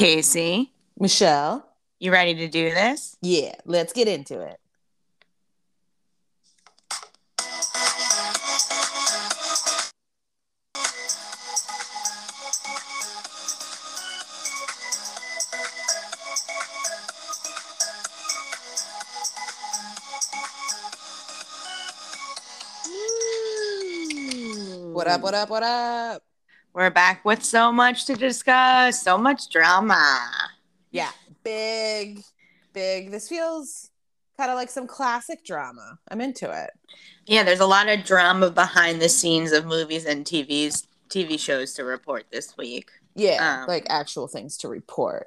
Casey, Michelle. you ready to do this? Yeah, let's get into it. What up, what up, what up? We're back with so much to discuss, so much drama. Yeah, big, big. This feels kind of like some classic drama. I'm into it. Yeah, there's a lot of drama behind the scenes of movies and TVs, TV shows to report this week Yeah, Um, like actual things to report.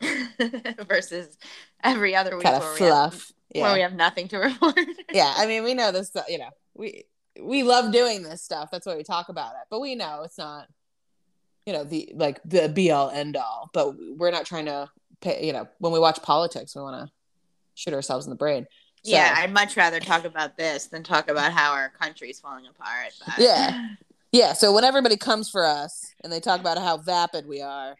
versus every other week Kind where of we, have, fluff. where we have nothing to report. yeah, I mean, we know this, you know, we we love doing this stuff. That's why we talk about it. But we know it's not, you know, the like the be all end all. But we're not trying to pay, you know, when we watch politics, we want to shoot ourselves in the brain. So, yeah, I'd much rather talk about this than talk about how our country's falling apart. But... Yeah. Yeah, so when everybody comes for us and they talk about how vapid we are,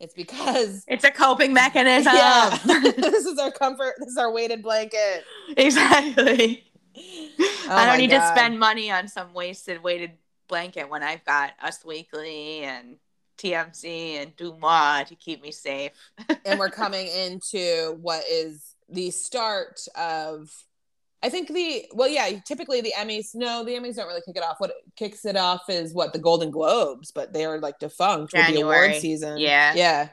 it's because It's a coping mechanism. yeah, this is our comfort. This is our weighted blanket. exactly. Oh I don't need God. to spend money on some wasted weighted blanket when I've got Us Weekly and TMZ and DeuxMoi to keep me safe. and we're coming into what is the start of I think the well yeah typically the Emmys no the Emmys don't really kick it off what kicks it off is what the Golden Globes but they are like defunct with the January. award season Yeah. yeah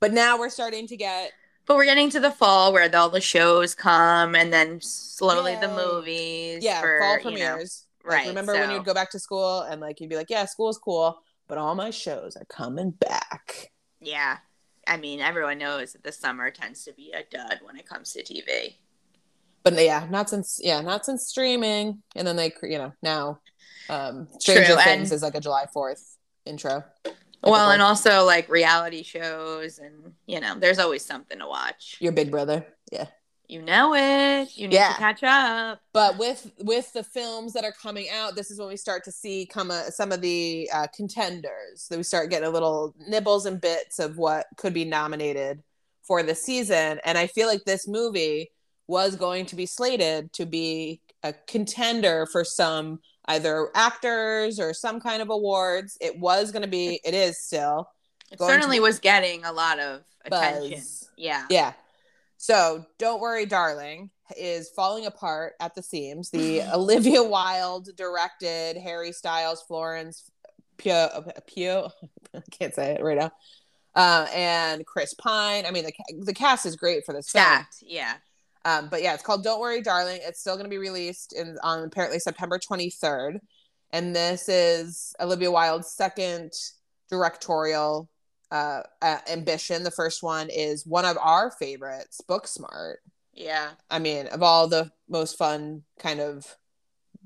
but now we're starting to get But we're getting to the fall where all the shows come and then slowly the movies. yeah for, fall you know- premieres right. like, remember when you'd go back to school and like you'd be like yeah school's cool but all my shows are coming back Yeah. I mean, everyone knows that the summer tends to be a dud when it comes to TV. but yeah not since yeah not since streaming and then they you know now um Stranger True, Things and- is like a July 4th intro Well, and also like reality shows, and you know, there's always something to watch. your big brother yeah You know it. You need Yeah. to catch up. but with with the films that are coming out this is when we start to see come a, some of the uh, contenders that we start getting a little nibbles and bits of what could be nominated for the season and i feel like this movie was going to be slated to be a contender for some either actors or some kind of awards it was going to be it is still It Going to certainly was getting a lot of attention. Buzz. Yeah. Yeah. So don't worry, darling, is falling apart at the seams. The Olivia Wilde directed Harry Styles, Florence Pugh, Pugh I can't say it right now, uh, and Chris Pine. I mean, the the cast is great for this film. Yeah. Um, but yeah, it's called Don't Worry, Darling. It's still going to be released in on apparently September 23rd, and this is Olivia Wilde's second directorial uh, uh, ambition. The first one is one of our favorites, Booksmart. Yeah. I mean, of all the most fun kind of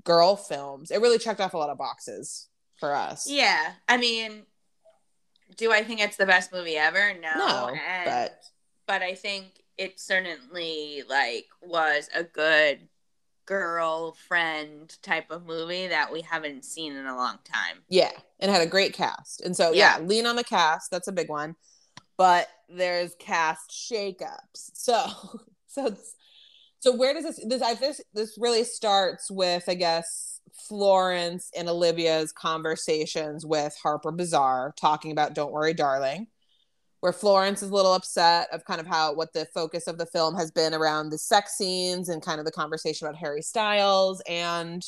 girl films, it really checked off a lot of boxes for us. Yeah. I mean, do I think it's the best movie ever? No. No, And- but but I think it certainly like was a good girlfriend type of movie that we haven't seen in a long time. Yeah, and had a great cast. And so yeah, lean on the cast. That's a big one. But there's cast shakeups. So so so where does this this I this this really starts with I guess Florence and Olivia's conversations with Harper Bazaar talking about Don't Worry Darling. Where Florence is a little upset of kind of how what the focus of the film has been around the sex scenes and kind of the conversation about Harry Styles and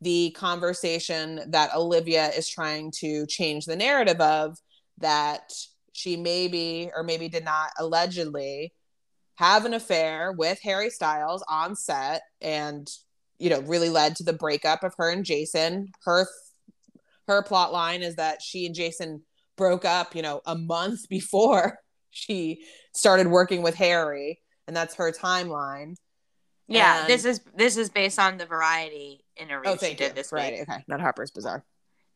the conversation that Olivia is trying to change the narrative of that she maybe or maybe did not allegedly have an affair with Harry Styles on set and you know really led to the breakup of her and Jason. Her her plot line is that she and Jason broke up you know a month before she started working with Harry and that's her timeline Yeah, And- this is this is based on the Variety interview oh she did you this right week. okay not Harper's Bazaar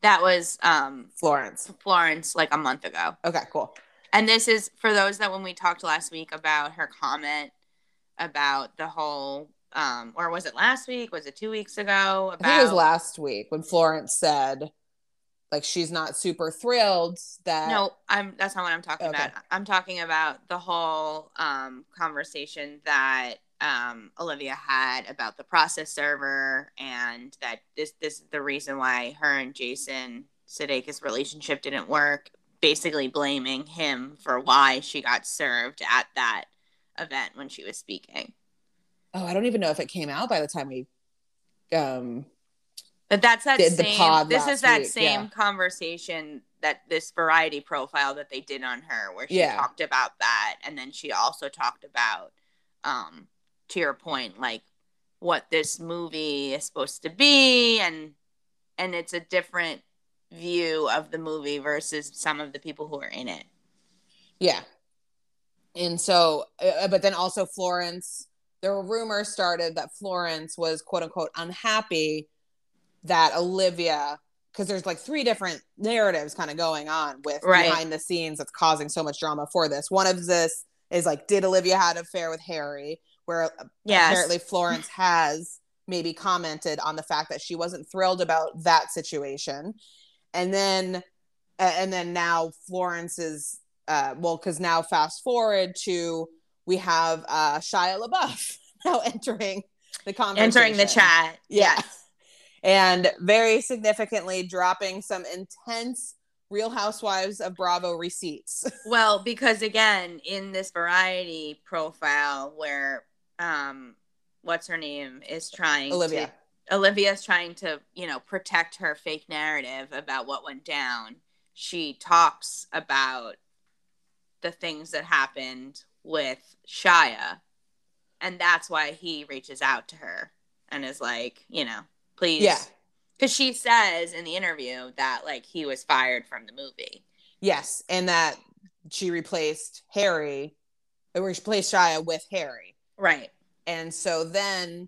That was um Florence Florence like a month ago. okay cool And this is for those that when we talked last week about her comment about the whole um or was it last week? Was it two weeks ago? I think it was last week when Florence said like she's not super thrilled that no i'm that's not what i'm talking okay. about i'm talking about the whole um conversation that um olivia had about the process server and that this this is the reason why her and jason sudeikis relationship didn't work basically blaming him for why she got served at that event when she was speaking oh i don't even know if it came out by the time we um but that's that same. This is that week. same yeah. conversation that this variety profile that they did on her, where she yeah. talked about that, and then she also talked about, um, to your point, like what this movie is supposed to be, and and it's a different view of the movie versus some of the people who are in it. Yeah, and so, uh, but then also Florence. There were rumors started that Florence was quote unquote unhappy that Olivia because there's like three different narratives kind of going on with right. behind the scenes that's causing so much drama for this. One of this is like, did Olivia had an affair with Harry? Where yes. apparently Florence has maybe commented on the fact that she wasn't thrilled about that situation, and then and then now Florence is uh, well because now fast forward to we have uh, Shia LaBeouf now entering the conversation, entering the chat. Yeah. yeah and very significantly dropping some intense Real Housewives of Bravo receipts. well, because again, in this variety profile where um what's her name is trying Olivia. To, Olivia's trying to, you know, protect her fake narrative about what went down. She talks about the things that happened with Shia. And that's why he reaches out to her and is like, you know, please. Yeah. Because she says in the interview that like he was fired from the movie. Yes, and that she replaced Harry, or replaced Shia with Harry. Right. And so then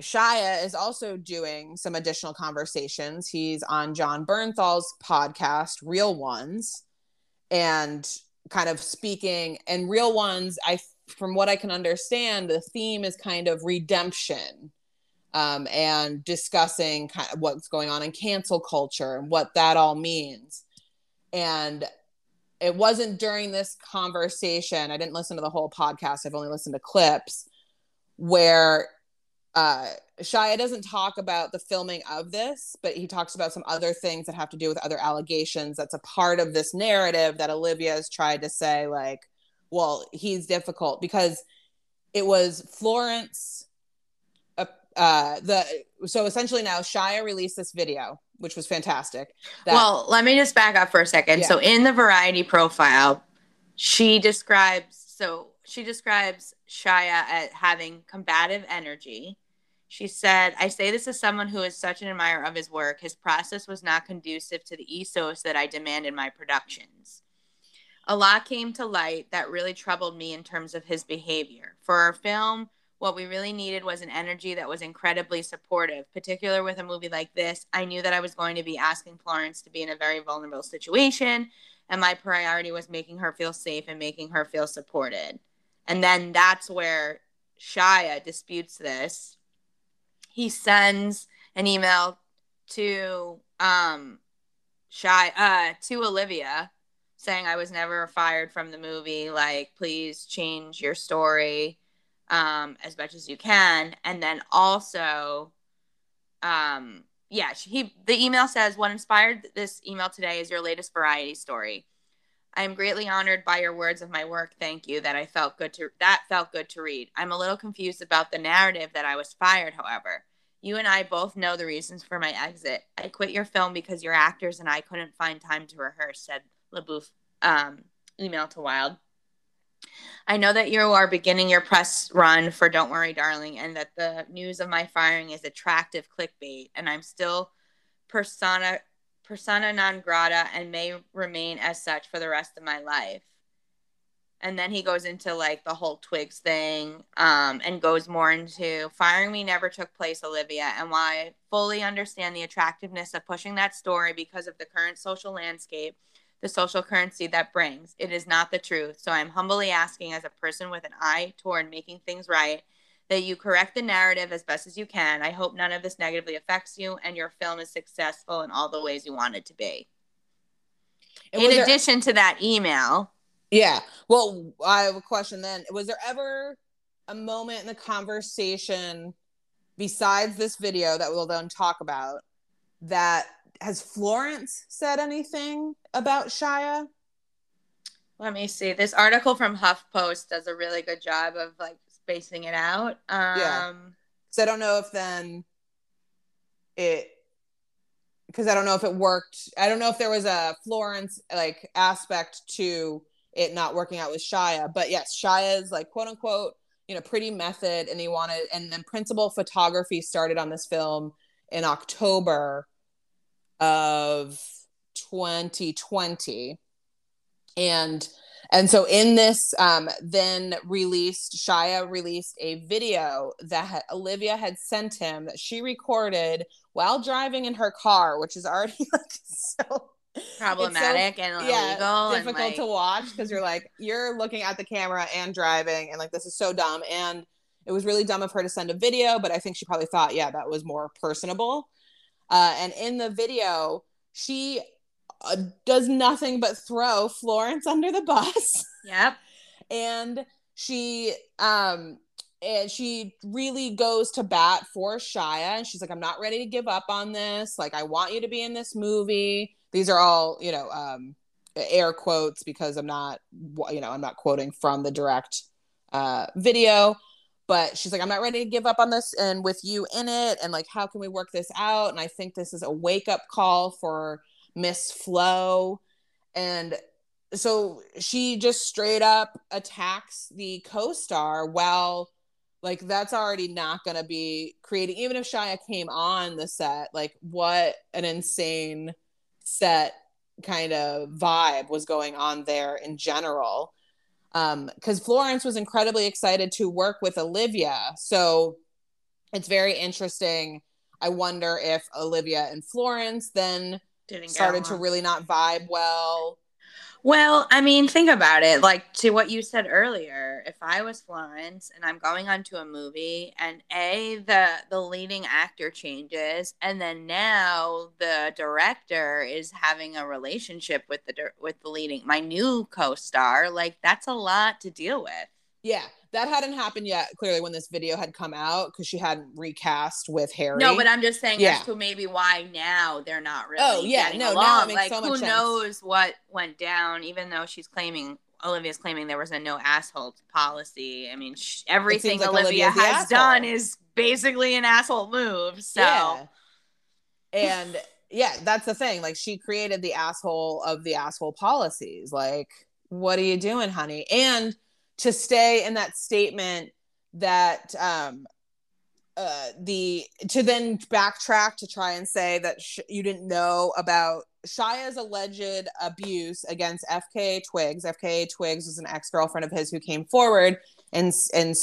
Shia is also doing some additional conversations. He's on Jon Bernthal's podcast, Real Ones, and kind of speaking. And Real Ones, I, from what I can understand, the theme is kind of redemption um, and discussing kind of what's going on in cancel culture and what that all means. And it wasn't during this conversation, I didn't listen to the whole podcast, I've only listened to clips where uh, Shia doesn't talk about the filming of this, but he talks about some other things that have to do with other allegations. That's a part of this narrative that Olivia has tried to say, like, well, he's difficult because it was Florence uh the so essentially now Shia released this video which was fantastic. That, well, let me just back up for a second. Yeah. So in the variety profile, she describes so she describes Shia as having combative energy. She said, I say this as someone who is such an admirer of his work. His process was not conducive to the ethos that I demand in my productions. A lot came to light that really troubled me in terms of his behavior. For our film, what we really needed was an energy that was incredibly supportive, particular with a movie like this. I knew that I was going to be asking Florence to be in a very vulnerable situation, and my priority was making her feel safe and making her feel supported. And then that's where Shia disputes this. He sends an email to um Shy uh to Olivia saying I was never fired from the movie like please change your story um, as much as you can. And then also, um, yeah, he the email says what inspired this email today is your latest variety story. I am greatly honored by your words of my work. Thank you. That I felt good to that felt good to read. I'm a little confused about the narrative that I was fired, however. You and I both know the reasons for my exit. I quit your film because your actors and I couldn't find time to rehearse, said LaBeouf um, email to Wilde. I know that you are beginning your press run for Don't Worry, Darling, and that the news of my firing is attractive clickbait, and I'm still persona persona non grata and may remain as such for the rest of my life. And then he goes into like the whole Twigs thing um, and goes more into firing me never took place, Olivia. And while I fully understand the attractiveness of pushing that story because of the current social landscape, the social currency that brings. It is not the truth. So I'm humbly asking, as a person with an eye toward making things right, that you correct the narrative as best as you can. I hope none of this negatively affects you and your film is successful in all the ways you want it to be. And in addition there, to that email. Yeah. Well, I have a question then. Was there ever a moment in the conversation besides this video that we'll then talk about that has Florence said anything about Shia? Let me see. This article from HuffPost does a really good job of like spacing it out. Um, yeah. So I don't know if then it because I don't know if it worked. I don't know if there was a Florence like aspect to it not working out with Shia, but yes, Shia is like quote unquote, you know, pretty method, and he wanted, and then principal photography started on this film in October of 2020, and and so in this, um, then released, Shia released a video that Olivia had sent him that she recorded while driving in her car, which is already like so problematic so, and illegal yeah, difficult like... to watch because you're like you're looking at the camera and driving and like this is so dumb. And it was really dumb of her to send a video but i think she probably thought yeah that was more personable uh, and in the video she uh, does nothing but throw Florence under the bus. Yep. and she um and she really goes to bat for Shia and she's like I'm not ready to give up on this. Like I want you to be in this movie. These are all, you know, um air quotes because I'm not you know, I'm not quoting from the direct uh video but she's like i'm not ready to give up on this and with you in it and like how can we work this out? And i think this is a wake up call for Miss Flo. And so she just straight up attacks the co-star while like that's already not going to be creating even if Shia came on the set like what an insane set kind of vibe was going on there in general um cuz Florence was incredibly excited to work with Olivia. So it's very interesting. I wonder if Olivia and Florence then started to really not vibe well. Well, I mean, think about it. Like to what you said earlier, if I was Florence and I'm going onto a movie and a the the leading actor changes and then now the director is having a relationship with the with the leading my new co-star, like that's a lot to deal with. Yeah, that hadn't happened yet. Clearly, when this video had come out, because she hadn't recast with Harry. No, but I'm just saying yeah. as to maybe why now they're not really. Oh yeah, no, along. now it makes like, so much who sense. knows what went down? Even though she's claiming Olivia's claiming there was a no asshole policy. I mean, sh- everything like Olivia has done is basically an asshole move. So, yeah. and yeah, that's the thing. Like, she created the asshole of the asshole policies. Like, what are you doing, honey? And to stay in that statement that um uh the to then backtrack to try and say that sh- you didn't know about Shia's alleged abuse against FKA Twigs. FKA Twigs was an ex-girlfriend of his who came forward and and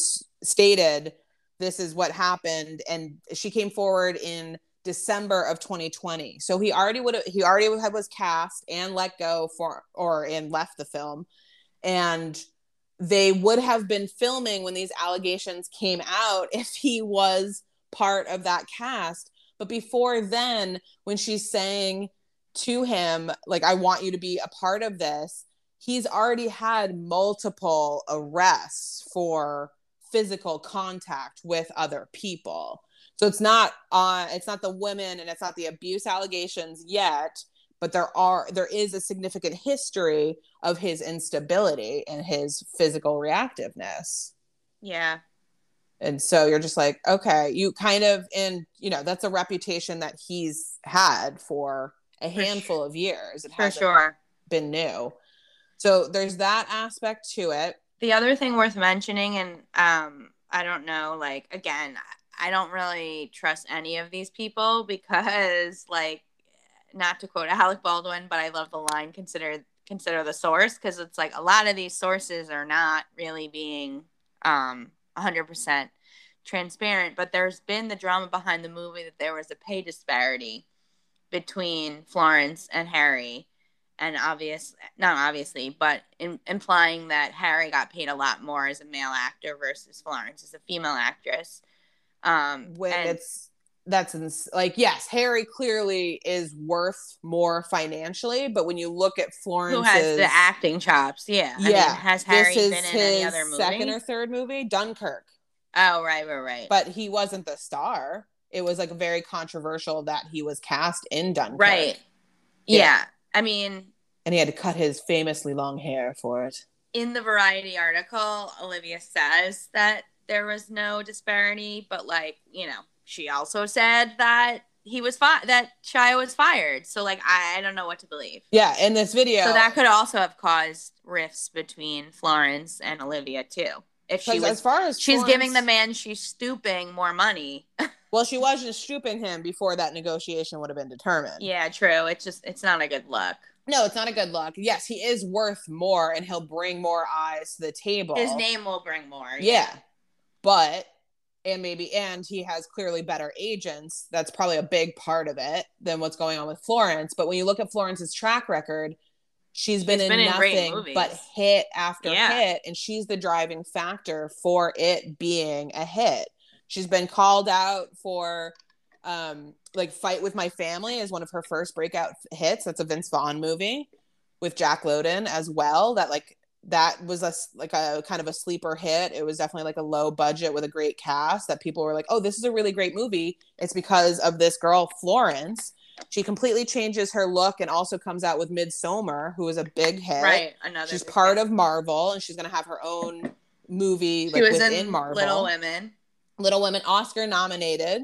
stated this is what happened and she came forward in December of 2020. So he already would he already had was cast and let go for or and left the film and they would have been filming when these allegations came out if he was part of that cast. But before then, when she's saying to him, like, I want you to be a part of this, he's already had multiple arrests for physical contact with other people. So it's not uh, it's not the women and it's not the abuse allegations yet but there are there is a significant history of his instability and his physical reactiveness. Yeah. And so you're just like okay you kind of and you know that's a reputation that he's had for a handful for of years. It for sure. been new. So there's that aspect to it. The other thing worth mentioning and um i don't know like again i don't really trust any of these people because like not to quote Alec Baldwin, but I love the line consider consider the source because it's like a lot of these sources are not really being um 100% transparent, but there's been the drama behind the movie that there was a pay disparity between Florence and Harry and obvious, not obviously, but in, implying that Harry got paid a lot more as a male actor versus Florence as a female actress. Um, when and, it's that's ins- like yes, Harry clearly is worth more financially, but when you look at Florence, who has the acting chops, yeah, yeah, I mean, has Harry been in any other movie? Second or third movie, Dunkirk. Oh right, right, right. But he wasn't the star. It was like very controversial that he was cast in Dunkirk. Right. yeah. yeah. I mean, and he had to cut his famously long hair for it. In the Variety article, Olivia says that there was no disparity, but like, you know, she also said that he was fi- that Shia was fired. So like I, I don't know what to believe. Yeah, in this video. So that could also have caused rifts between Florence and Olivia too. If she was as far as she's Florence, giving the man she's stooping more money. well, she wasn't stooping him before that negotiation would have been determined. Yeah, true. It's just it's not a good look. No, it's not a good look. Yes, he is worth more and he'll bring more eyes to the table. His name will bring more. Yeah. yeah. But and maybe and he has clearly better agents. That's probably a big part of it than what's going on with Florence. But when you look at Florence's track record, she's been, she's in, been in nothing but hit after yeah. hit and she's the driving factor for it being a hit. She's been called out for um like Fight with My Family is one of her first breakout hits. That's a Vince Vaughn movie with Jack Lowden as well. That like that was a like a kind of a sleeper hit. It was definitely like a low budget with a great cast that people were like, "Oh, this is a really great movie." It's because of this girl Florence. She completely changes her look and also comes out with Midsommar, who is a big hit. Right, another. She's part hit. of Marvel, and she's going to have her own movie she like, within in Marvel. Little Women. Little Women, Oscar nominated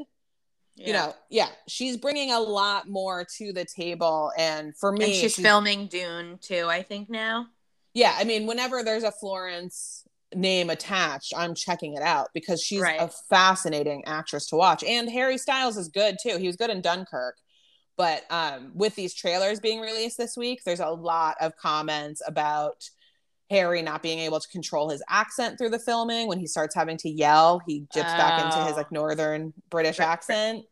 yeah. you know yeah she's bringing a lot more to the table and for me and she's, she's filming dune too i think now yeah i mean whenever there's a florence name attached i'm checking it out because she's right. a fascinating actress to watch and harry styles is good too he was good in dunkirk but um, with these trailers being released this week there's a lot of comments about Harry not being able to control his accent through the filming. When he starts having to yell, he dips oh. back into his like oh. northern British accent.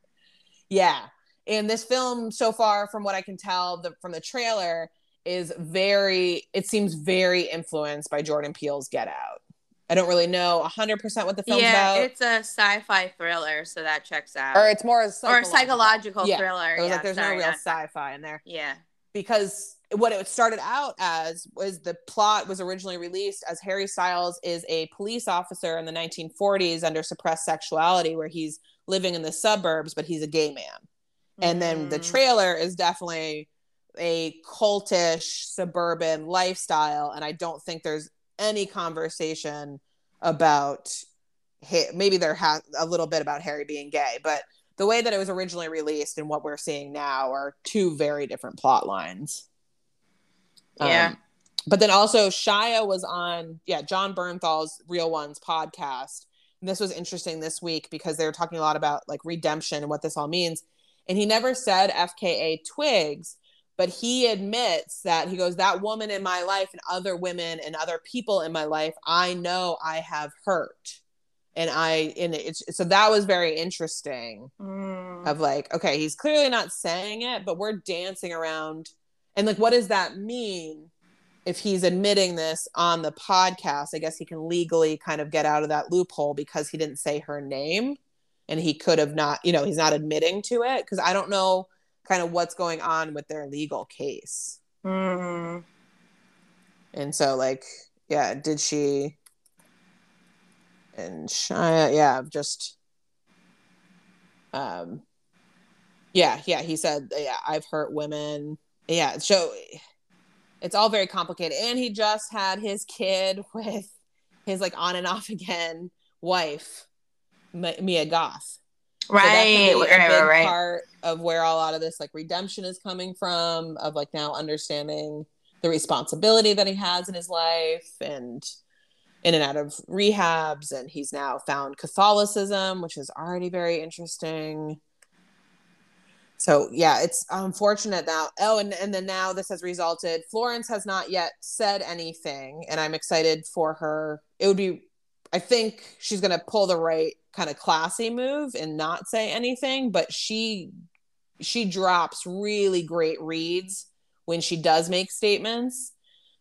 Yeah. And this film, so far, from what I can tell the, from the trailer, is very, it seems very influenced by Jordan Peele's Get Out. I don't really know 100% what the film's yeah, about. it's a sci-fi thriller, so that checks out. Or it's more a or a psychological yeah. thriller. It was yeah, like there's sorry, no real sci-fi in there. Yeah. Because what it started out as was the plot was originally released as Harry Styles is a police officer in the 1940s under suppressed sexuality where he's living in the suburbs but he's a gay man. Mm-hmm. And then the mm. trailer is definitely a cultish suburban lifestyle and I don't think there's any conversation about maybe there has a little bit about Harry being gay, but the way that it was originally released and what we're seeing now are two very different plot lines. Yeah. Um, but then also Shia was on, yeah, jon Bernthal's Real Ones podcast. And this was interesting this week because they were talking a lot about like redemption and what this all means. And he never said FKA Twigs, but he admits that he goes, That woman in my life and other women and other people in my life, I know I have hurt. And I, and it's so that was very interesting mm. of like, okay, he's clearly not saying it, but we're dancing around and like, what does that mean? If he's admitting this on the podcast, I guess he can legally kind of get out of that loophole because he didn't say her name and he could have not, you know, he's not admitting to it because I don't know kind of what's going on with their legal case. Mm-hmm. And so, like, yeah, did she and Shia, yeah, just um yeah, yeah, he said, yeah, I've hurt women yeah so it's all very complicated and he just had his kid with his like on and off again wife mia goth right so right, right, right part of where a lot of this like redemption is coming from of like now understanding the responsibility that he has in his life and in and out of rehabs and he's now found catholicism which is already very interesting so yeah, it's unfortunate now. Oh, and, and then now this has resulted. Florence has not yet said anything, and I'm excited for her. It would be, I think she's gonna pull the right kind of classy move and not say anything, but she she drops really great reads when she does make statements.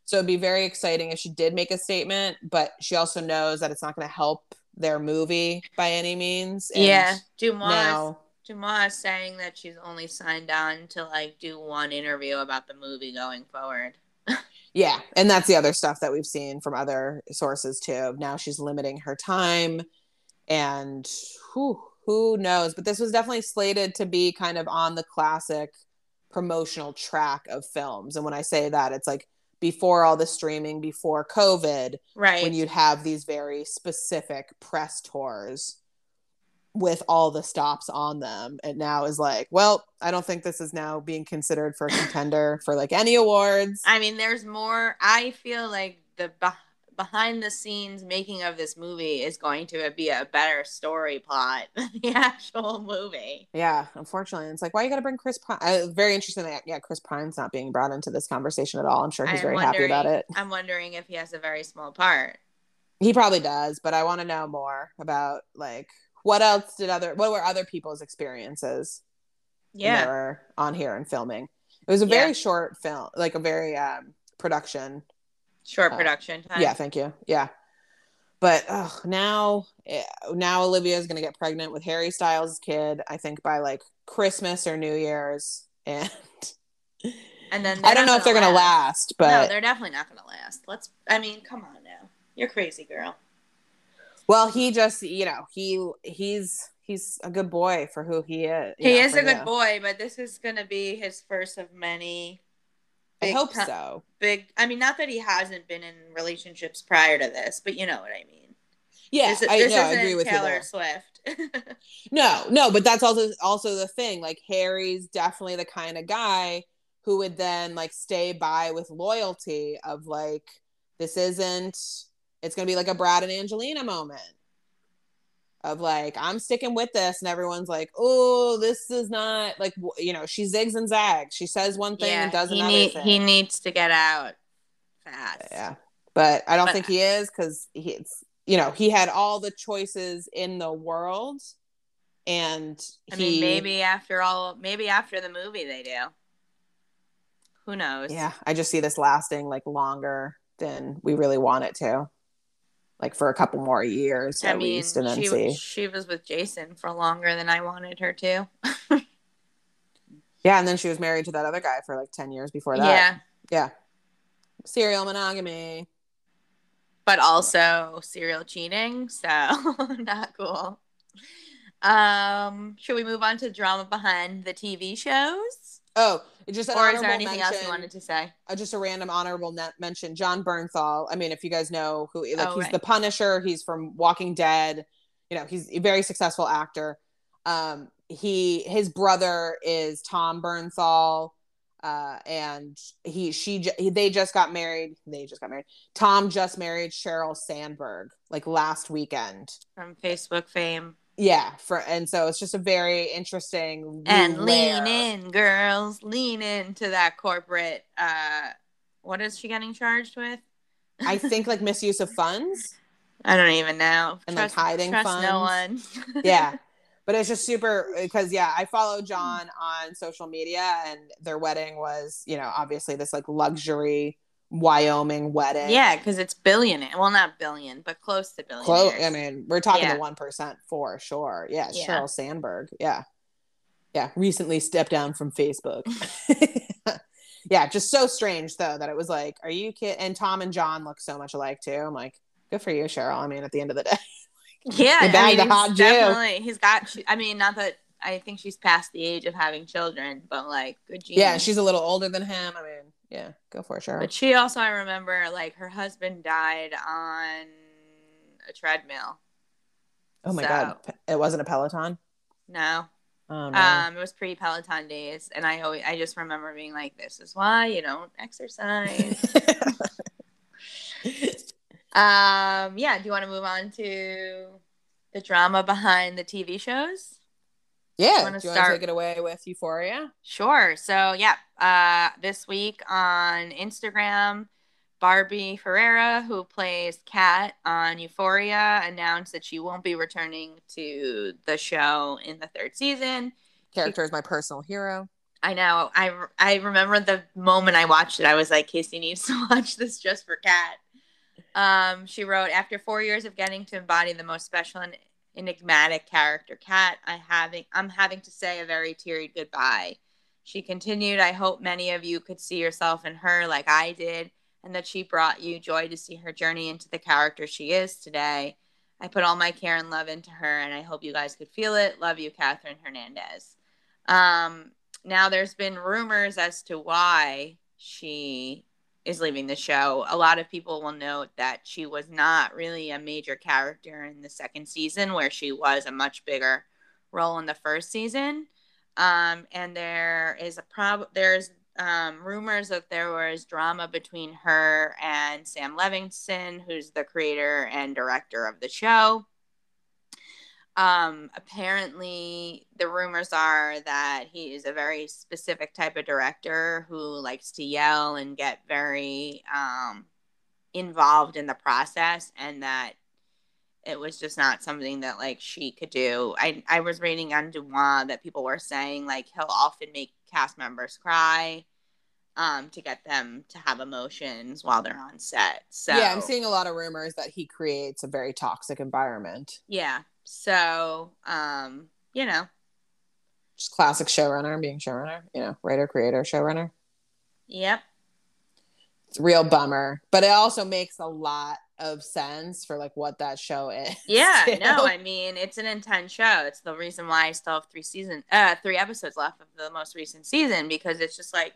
So it'd be very exciting if she did make a statement, but she also knows that it's not going to help their movie by any means. And yeah, DeuxMoi. Now, DeuxMoi saying that she's only signed on to like do one interview about the movie going forward. Yeah, and that's the other stuff that we've seen from other sources too. Now she's limiting her time, and who who knows? But this was definitely slated to be kind of on the classic promotional track of films. And when I say that, it's like before all the streaming, before COVID, right? When you'd have these very specific press tours with all the stops on them, and now is like, well, I don't think this is now being considered for a contender for like any awards. I mean, there's more. I feel like the behind the scenes making of this movie is going to be a better story plot than the actual movie. Yeah, unfortunately, it's like why you got to bring Chris Pine. Uh, very interesting that yeah, Chris Pine's not being brought into this conversation at all. I'm sure he's I'm very happy about it. I'm wondering if he has a very small part. He probably does, but I want to know more about like what else did other what were other people's experiences? Yeah, were on here and filming. It was a very yeah. short film, like a very um, production Short uh, production time. Yeah, thank you. Yeah. But oh, now, eh, now Olivia is going to get pregnant with Harry Styles' kid. I think by like Christmas or New Year's, and and then I don't know if they're going to last, but no, they're definitely not going to last. Let's. I mean, come on now, you're crazy, girl. Well, he just, you know, he he's he's a good boy for who he is. He know, is a good you. boy, but this is going to be his first of many I hope so. Big. I mean, not that he hasn't been in relationships prior to this, but you know what I mean. Yeah, this, I, this no, I agree with Taylor you. Swift. no, no, but that's also also the thing. Like Harry's definitely the kind of guy who would then like stay by with loyalty of like this isn't. It's gonna be like a Brad and Angelina moment of like I'm sticking with this, and everyone's like, "Oh, this is not like you know." She zigs and zags. She says one thing yeah, and does another need, thing. He needs to get out fast. Yeah, but I don't but, think he is because he's you know he had all the choices in the world, and I he, mean maybe after all, maybe after the movie they do. Who knows? Yeah, I just see this lasting like longer than we really want it to like for a couple more years I at mean, least and then she, see. She was with Jason for longer than I wanted her to. yeah, and then she was married to that other guy for like 10 years before that. Yeah. Yeah. Serial monogamy. But also serial cheating, so not cool. Um, should we move on to drama behind the TV shows? Oh, just or is there anything mention, else you wanted to say? Uh, just a random honorable net mention. Jon Bernthal. I mean, if you guys know who, like, oh, he's right. the Punisher. He's from Walking Dead. You know, he's a very successful actor. Um, he his brother is Tom Bernthal. Uh, and he she he, they just got married. They just got married. Tom just married sheryl Sandberg like last weekend from Facebook fame yeah for and so it's just a very interesting and lean in girls lean into that corporate uh what is she getting charged with? I think like misuse of funds. I don't even know. And trust, like hiding trust funds. no one. Yeah but it's just super because yeah i follow jon on social media and their wedding was you know obviously this like luxury Wyoming wedding. Yeah, because it's billionaire. Well, not billion, but close to billion. Close. I mean, we're talking yeah. the one percent for sure. Yeah, yeah, Sheryl Sandberg. Yeah, yeah. Recently stepped down from Facebook. yeah, just so strange though that it was like, are you kid? And Tom and Jon look so much alike too. I'm like, good for you, Sheryl. I mean, at the end of the day. yeah, I mean, he's definitely. He's got. I mean, not that I think she's past the age of having children, but like, good. Genius. Yeah, she's a little older than him. I mean yeah, go for it, sure. But she also, I remember, like her husband died on a treadmill. Oh my so, god, it wasn't a Peloton. No. Oh, no. Um, it was pre Peloton days, and I always, I just remember being like, "This is why you don't exercise." um, yeah. Do you want to move on to the drama behind the TV shows? Yeah. Do you want to take it away with Euphoria? Sure. So, yeah, uh, this week on Instagram, Barbie Ferreira, who plays Kat on Euphoria, announced that she won't be returning to the show in the third season. Character she, is my personal hero. I know. I I remember the moment I watched it. I was like, Casey needs to watch this just for Kat. Um, she wrote, after four years of getting to embody the most special and enigmatic character, Kat, I having I'm having to say a very teary goodbye. She continued, I hope many of you could see yourself in her like I did, and that she brought you joy to see her journey into the character she is today. I put all my care and love into her, and I hope you guys could feel it. Love you, Katherine Hernandez. Um, now, there's been rumors as to why she is leaving the show. A lot of people will note that she was not really a major character in the second season, where she was a much bigger role in the first season. Um, and there is a prob there's um, rumors that there was drama between her and Sam Levinson, who's the creator and director of the show. Um, apparently, the rumors are that he is a very specific type of director who likes to yell and get very um, involved in the process, and that it was just not something that like she could do. I I was reading on DeuxMoi that people were saying like he'll often make cast members cry um to get them to have emotions while they're on set. So Yeah, I'm seeing a lot of rumors that he creates a very toxic environment. Yeah. So, um, you know, just classic showrunner being showrunner, you know, writer, creator, showrunner. Yep. It's a real bummer, but it also makes a lot of sense for like what that show is. Yeah, no, I mean it's an intense show. It's the reason why I still have three season, uh, three episodes left of the most recent season because it's just like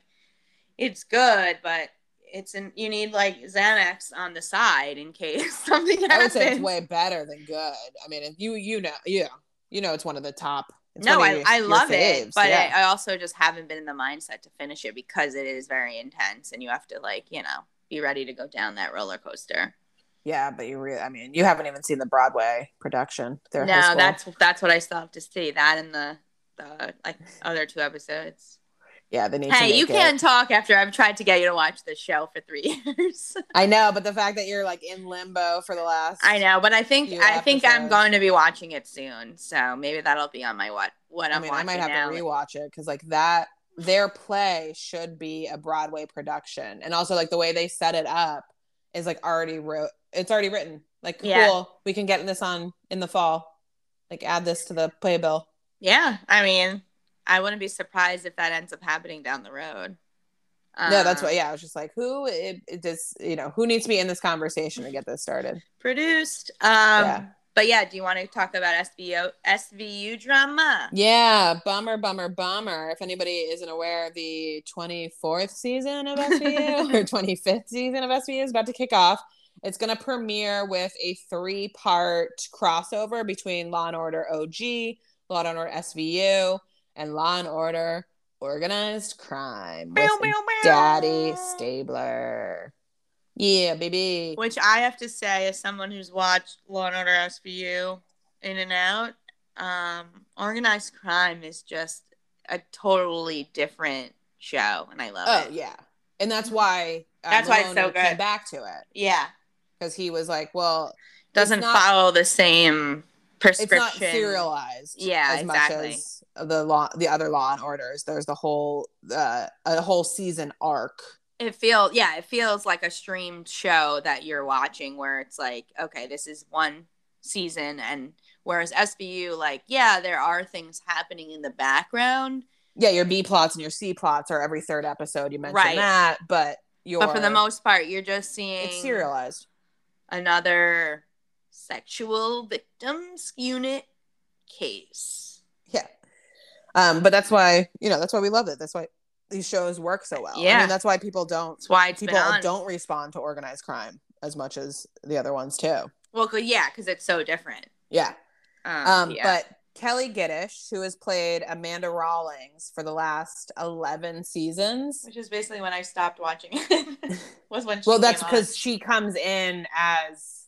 it's good, but it's an you need like Xanax on the side in case something happens. I would say it's way better than good. I mean, you you know yeah you know it's one of the top. no, I, your, I love it, but yeah. I, I also just haven't been in the mindset to finish it because it is very intense and you have to like you know be ready to go down that roller coaster. Yeah, but you really, I mean, you haven't even seen the Broadway production. no, that's that's what I still have to see. That and the the like other two episodes. Yeah, they need. Hey, you can't talk after I've tried to get you to watch this show for three years. I know, but the fact that you're like in limbo for the last. I know, but I think I think I'm going to be watching it soon, so maybe that'll be on my what what I'm I mean, I might have now. to rewatch it because like that their play should be a Broadway production, and also like the way they set it up is like already wrote it's already written. Like cool, yeah. we can get this on in the fall. Like add this to the playbill. Yeah, I mean, I wouldn't be surprised if that ends up happening down the road. Um, no, that's what. Yeah, I was just like, who it, it does you know who needs to be in this conversation to get this started? Produced. Um, yeah. But yeah, do you want to talk about SVU SVU drama? Yeah, bummer, bummer, bummer. If anybody isn't aware, the 24th season of SVU or 25th season of SVU is about to kick off. It's going to premiere with a three part crossover between Law and Order OG, Law and Order SVU, and Law and Order Organized Crime with bow. Daddy Stabler. Yeah, baby. Which I have to say, as someone who's watched Law and Order SVU in and out, um, Organized Crime is just a totally different show, and I love oh, it. Oh yeah, and that's why uh, that's why it's so good. Came back to it. Yeah, because he was like, well, doesn't not, follow the same prescription. It's not serialized. Yeah, as exactly. much as the law, the other Law and Orders. There's the whole uh, a whole season arc. It feels yeah, it feels like a streamed show that you're watching, where it's like, okay, this is one season, and whereas SVU, like, yeah, there are things happening in the background. Yeah, your B plots and your C plots are every third episode. You mentioned right. that, but you're, but for the most part, you're just seeing it's serialized another sexual victims unit case. Yeah. Um, but that's why, you know, that's why we love it. That's why these shows work so well. Yeah. I mean, that's why people don't that's why people don't respond to organized crime as much as the other ones too. Well, yeah, because it's so different. Yeah. Um, um yeah. but Kelli Giddish, who has played Amanda Rollins for the last 11 seasons. Which is basically when I stopped watching was when Well, that's because she comes in as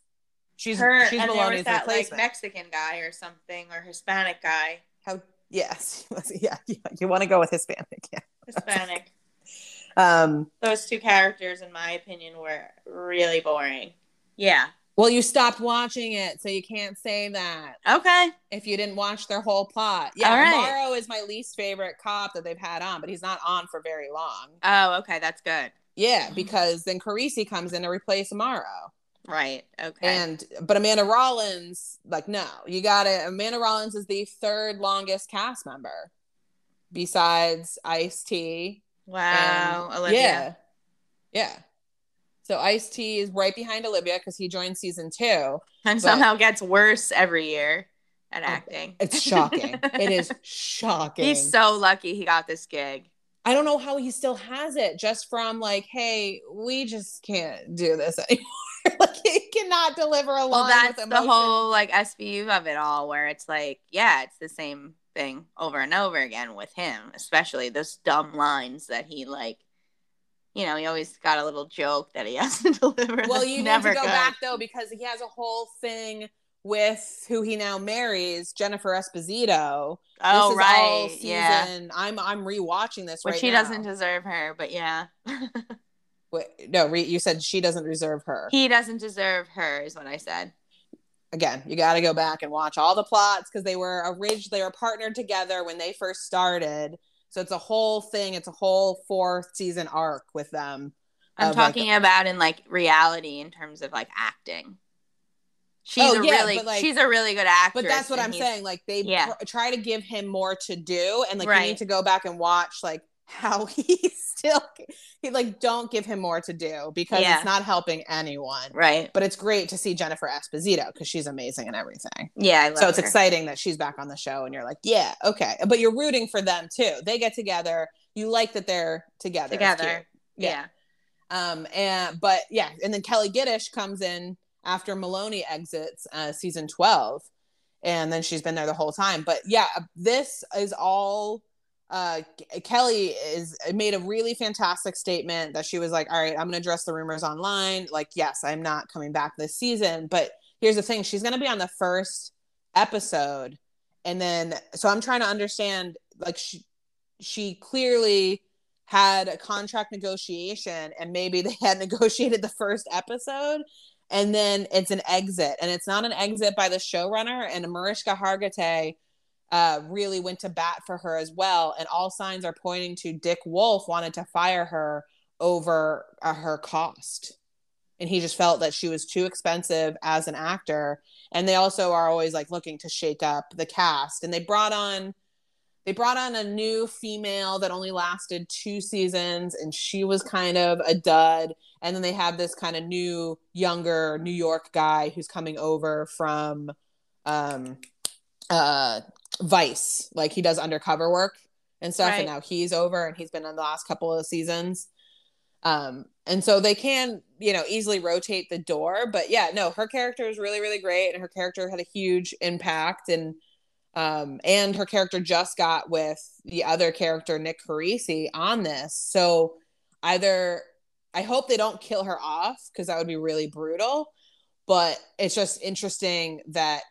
she's her she's and there was that like Mexican guy or something or Hispanic guy. How yes, yeah, yeah. You want to go with Hispanic, yeah. Hispanic. um those two characters in my opinion were really boring. Yeah. Well, you stopped watching it, so you can't say that. Okay. If you didn't watch their whole plot. Yeah, right. Amaro is my least favorite cop that they've had on, but he's not on for very long. Oh, okay. That's good. Yeah, because then Carisi comes in to replace Amaro. Right. Okay. And but Amanda Rollins, like, no, you got it. Amanda Rollins is the third longest cast member besides Ice T. Wow. And, Olivia. Yeah. Yeah. So Ice T is right behind Olivia because he joined season two. And somehow gets worse every year at oh, acting. It's shocking. it is shocking. He's so lucky he got this gig. I don't know how he still has it just from like, hey, we just can't do this anymore. like he cannot deliver a line. Well, that's the whole like SVU of it all, where it's like, yeah, it's the same thing over and over again with him, especially those dumb lines that he like you know, he always got a little joke that he has to deliver. Well, you need to go good. back though because he has a whole thing with who he now marries, Jennifer Esposito. Oh right, yeah. I'm I'm rewatching this, which right he now. doesn't deserve her, but yeah. Wait, no, re- you said she doesn't deserve her. He doesn't deserve her, is what I said. Again, you got to go back and watch all the plots because they were a originally they were partnered together when they first started so it's a whole thing. It's a whole fourth season arc with them. I'm talking like, about in like reality in terms of like acting. She's oh, a yeah, really like, she's a really good actress. But that's what I'm saying. Like they yeah. pr- try to give him more to do, and like right. you need to go back and watch like how he still he like don't give him more to do because yeah. it's not helping anyone. Right. But it's great to see Jennifer Esposito because she's amazing and everything. Yeah. so it's her. exciting that she's back on the show and you're like, yeah, okay. But you're rooting for them too. They get together. You like that they're together. Together. Yeah. yeah. Um and but yeah, and then Kelli Giddish comes in after Meloni exits uh season 12 and then she's been there the whole time. But yeah, this is all uh, Kelli is made a really fantastic statement that she was like, "All right, I'm going to address the rumors online. Like, yes, I'm not coming back this season, but here's the thing: she's going to be on the first episode, and then so I'm trying to understand. Like, she she clearly had a contract negotiation, and maybe they had negotiated the first episode." And then it's an exit, and it's not an exit by the showrunner. And Mariska Hargitay uh, really went to bat for her as well. And all signs are pointing to Dick Wolf wanted to fire her over uh, her cost. And he just felt that she was too expensive as an actor. And they also are always like looking to shake up the cast. And they brought on they brought on a new female that only lasted two seasons and she was kind of a dud and then they have this kind of new younger new york guy who's coming over from um uh Vice, like he does undercover work and stuff, right. and now he's over and he's been on the last couple of seasons. Um, and so they can, you know, easily rotate the door. But yeah, no, her character is really, really great, and her character had a huge impact, and um, and her character just got with the other character, Nick Carisi, on this. So either I hope they don't kill her off because that would be really brutal. But it's just interesting that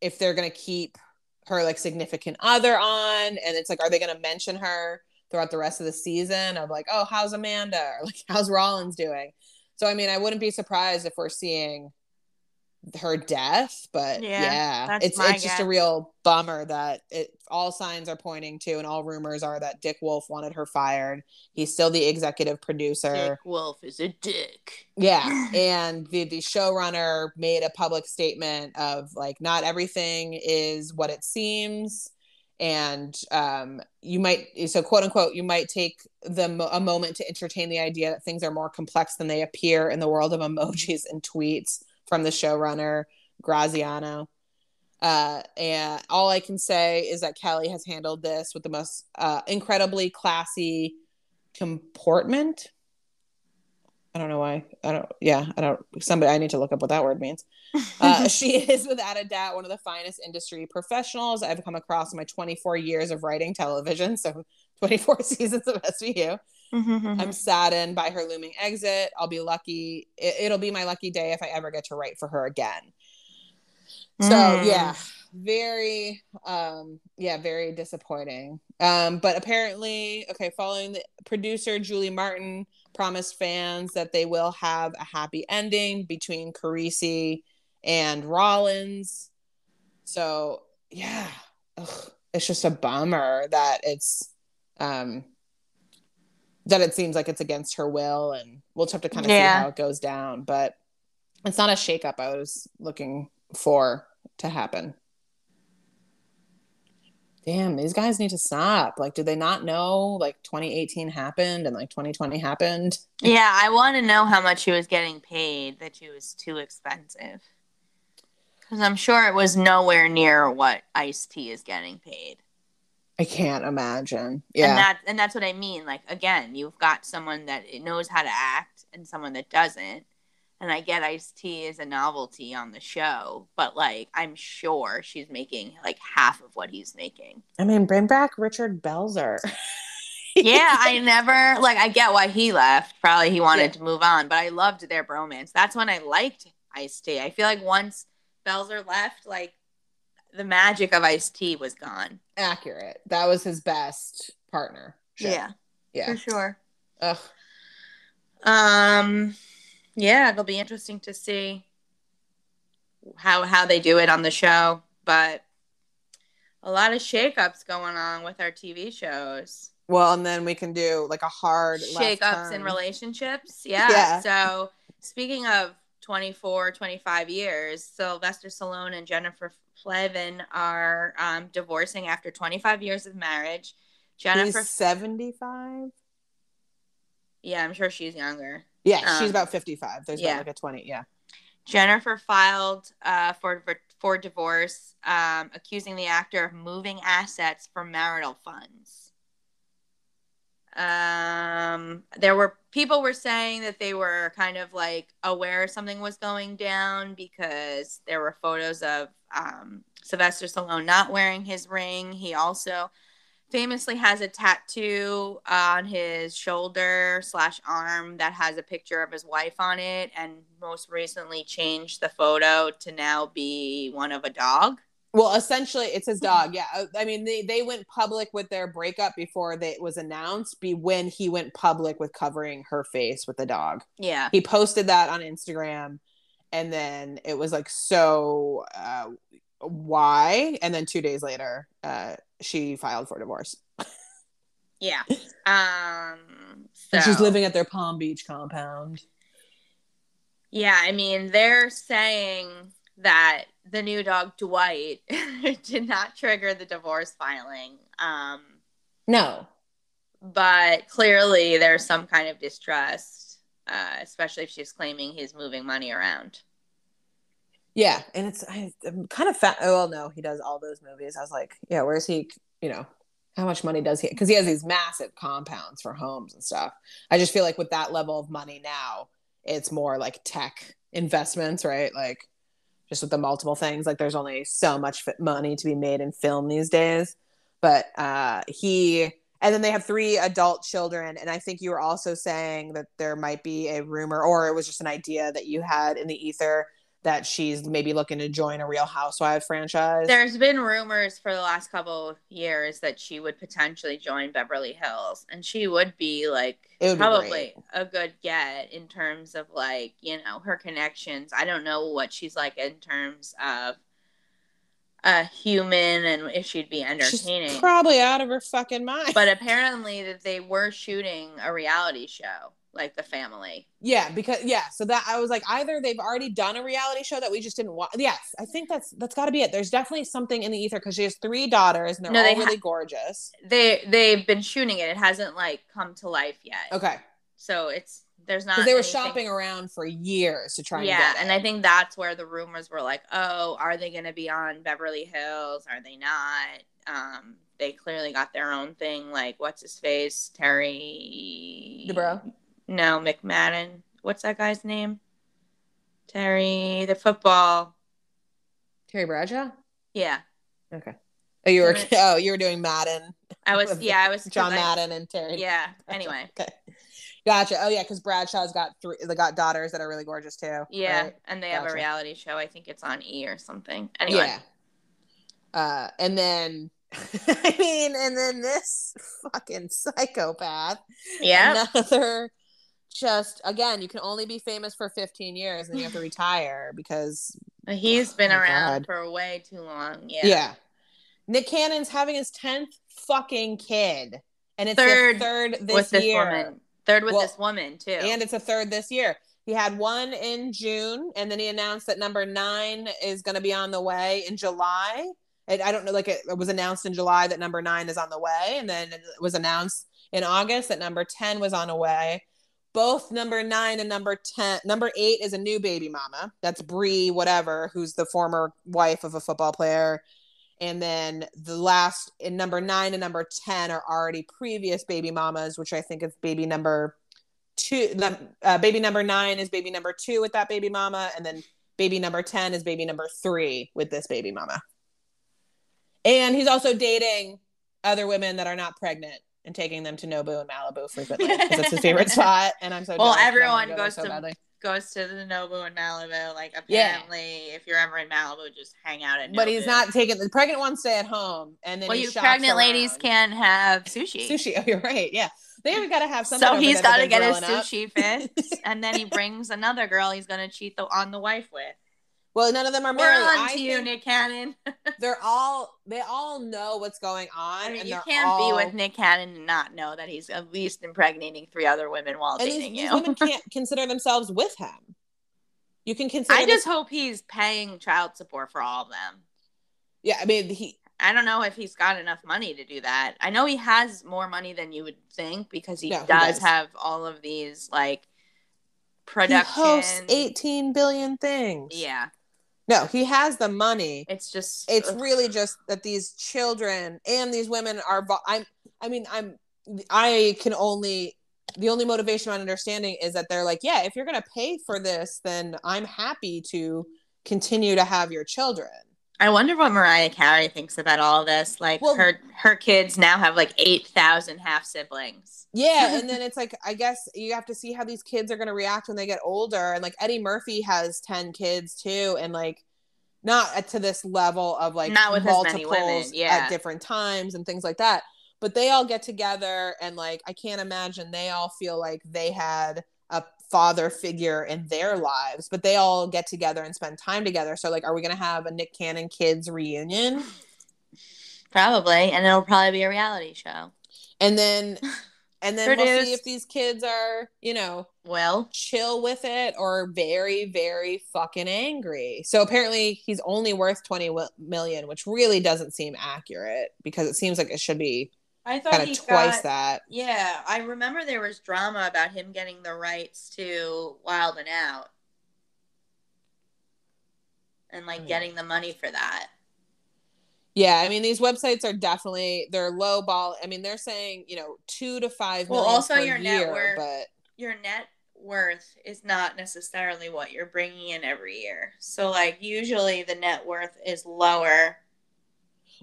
if they're gonna keep her like significant other on and it's like are they going to mention her throughout the rest of the season of like oh how's amanda? Or like how's rollins doing? So i mean i wouldn't be surprised if we're seeing her death but yeah, yeah it's it's just a real bummer that it all signs are pointing to and all rumors are that dick wolf wanted her fired. He's still the executive producer. Dick wolf is a dick. Yeah and the the showrunner made a public statement of like not everything is what it seems. And um, you might so quote unquote you might take the a moment to entertain the idea that things are more complex than they appear in the world of emojis and tweets from the showrunner Graziano. Uh, and all I can say is that Kelli has handled this with the most uh, incredibly classy comportment. I don't know why. I don't. Yeah, I don't. Somebody. I need to look up what that word means. Uh, she is without a doubt one of the finest industry professionals I've come across in my 24 years of writing television. So 24 seasons of SVU. Mm-hmm. I'm saddened by her looming exit. I'll be lucky. It, will be my lucky day if I ever get to write for her again. Mm. So yeah, very um yeah, very disappointing. Um but apparently, okay, following the producer Julie Martin promised fans that they will have a happy ending between Carisi and Rollins. So yeah, Ugh, it's just a bummer that it's um that it seems like it's against her will and we'll just have to kind of yeah. see how it goes down. But it's not a shakeup I was looking for to happen. Damn, these guys need to stop. Like, did they not know like 2018 happened and like 2020 happened? Yeah, I want to know how much she was getting paid that she was too expensive. Because I'm sure it was nowhere near what Ice T is getting paid. I can't imagine. Yeah. And that and that's what I mean. Like again, you've got someone that knows how to act and someone that doesn't. And I get Ice T is a novelty on the show, but like I'm sure she's making like half of what he's making. I mean, bring back Richard Belzer. yeah, I never like I get why he left. Probably he wanted yeah. to move on, but I loved their bromance. That's when I liked Ice T. I feel like once Belzer left, like the magic of Ice T was gone. Accurate. That was his best partner. Yeah. Yeah. For sure. Ugh. Um yeah, it'll be interesting to see how how they do it on the show, but a lot of shakeups going on with our TV shows. Well, and then we can do like a hard shakeups in relationships. Yeah. yeah. So speaking of 24, 25 years, Sylvester Stallone and Jennifer Flavin are um, divorcing after 25 years of marriage. Jennifer He's 75. Yeah, I'm sure she's younger. Yeah, um, she's about 55. There's yeah. like a 20. Yeah. Jennifer filed uh, for for divorce, um, accusing the actor of moving assets for marital funds. Um, there were people were saying that they were kind of like aware something was going down because there were photos of um, Sylvester Stallone not wearing his ring. He also famously has a tattoo on his shoulder slash arm that has a picture of his wife on it and most recently changed the photo to now be one of a dog. Well essentially it's his dog. Yeah. Uh, i mean they, they went public with their breakup before they, it was announced be when he went public with covering her face with the dog. Yeah. He posted that on instagram and then it was like so uh, why and then two days later uh, she filed for divorce. yeah. Um so. And she's living at their Palm Beach compound. Yeah, I mean, they're saying that the new dog Dwight did not trigger the divorce filing. Um No. But clearly there's some kind of distrust, uh, especially if she's claiming he's moving money around. Yeah, and it's I, am kind of fat. Oh well, no, he does all those movies. I was like, yeah, where's he? You know, how much money does he? Because he has these massive compounds for homes and stuff. I just feel like with that level of money now, it's more like tech investments, right? Like just with the multiple things. Like there's only so much money to be made in film these days. But uh, he and then they have three adult children and i think you were also saying that there might be a rumor or it was just an idea that you had in the ether that she's maybe looking to join a Real Housewives franchise. There's been rumors for the last couple years that she would potentially join Beverly Hills, and she would be like would probably be a good get in terms of like you know her connections. I don't know what she's like in terms of a human and if she'd be entertaining. She's probably out of her fucking mind. But apparently that they were shooting a reality show like the family. Yeah, because yeah, so that I was like either they've already done a reality show that we just didn't watch. Yes, I think that's that's got to be it. There's definitely something in the ether because she has three daughters and they're no, all they really ha- gorgeous. They they've been shooting it. It hasn't like come to life yet. Okay. So it's there's not they were anything. shopping around for years to try. Yeah, and, and I think that's where the rumors were like, oh, are they going to be on Beverly Hills? Are they not? Um, they clearly got their own thing. Like, what's his face? Terry. Dubrow. No, McMadden. What's that guy's name? Terry, the football. Terry Bradshaw. Yeah. Okay. Oh, you were oh you were doing Madden. I was yeah I was John Madden and Terry. Yeah. Anyway. Okay. Gotcha. Oh yeah, because Bradshaw's got three. They got daughters that are really gorgeous too. Yeah, right? and they gotcha. have a reality show. I think it's on E or something. Anyway. Yeah. Uh, and then I mean, and then this fucking psychopath. Yeah. Another just again, you can only be famous for 15 years and you have to retire because He's been oh around God. for way too long. Yeah. Yeah. Nick Cannon's having his 10th fucking kid. And it's third, third this, this year. Woman. Third with well, this woman, too. And it's a third this year. He had one in June, and then he announced that number nine is going to be on the way in July. And I don't know, like it, it was announced in July that number nine is on the way, and then it was announced in August that number 10 was on the way. Both number nine and number 10, number eight is a new baby mama. That's Bree, whatever, who's the former wife of a football player. And then the last in number nine and number 10 are already previous baby mamas, which I think is baby number two uh, baby number nine is baby number two with that baby mama and then baby number 10 is baby number three with this baby mama and he's also dating other women that are not pregnant and taking them to nobu and malibu frequently because it's his favorite spot and i'm so well everyone go goes so to badly. Goes to the nobu in malibu like apparently yeah. if you're ever in malibu just hang out at nobu. but he's not taking the pregnant ones stay at home and then well you pregnant around. ladies can have sushi sushi oh you're right yeah they have got to have something. So he's got to get his sushi fix, and then he brings another girl he's going to cheat the, on the wife with. Well, none of them are married. We're on to you, Nick Cannon. they're all they all know what's going on. I mean, you can't all... be with Nick Cannon and not know that he's at least impregnating three other women while and dating these, you. These women can't consider themselves with him. You can consider. I just this... hope he's paying child support for all of them. Yeah, I mean he I don't know if he's got enough money to do that. I know he has more money than you would think because he, does, he does, have all of these like production. He hosts 18 billion things. Yeah. No, he has the money. It's just it's ugh. really just that these children and these women are I'm I mean I'm I can only the only motivation I'm understanding is that they're like, yeah, if you're going to pay for this, then I'm happy to continue to have your children. I wonder what Mariah Carey thinks about all this. Like well, her her kids now have like eight thousand half siblings. Yeah, and then it's like I guess you have to see how these kids are going to react when they get older. And like Eddie Murphy has ten kids too, and like not to this level of like not with multiples women, yeah. at different times and things like that. But they all get together, and like I can't imagine they all feel like they had a father figure in their lives, but they all get together and spend time together. So, like, are we going to have a Nick Cannon kids reunion? Probably, and it'll probably be a reality show. And then, and then we'll see if these kids are, you know, well, chill with it or very, very fucking angry. So apparently, he's only worth twenty million, which really doesn't seem accurate because it seems like it should be I thought kind of twice got, that. Yeah, I remember there was drama about him getting the rights to Wild and Out, and like oh, getting the money for that. Yeah, I mean these websites are definitely they're low ball. I mean they're saying you know two to five. Well, also your year, net worth, but your net worth is not necessarily what you're bringing in every year. So like usually the net worth is lower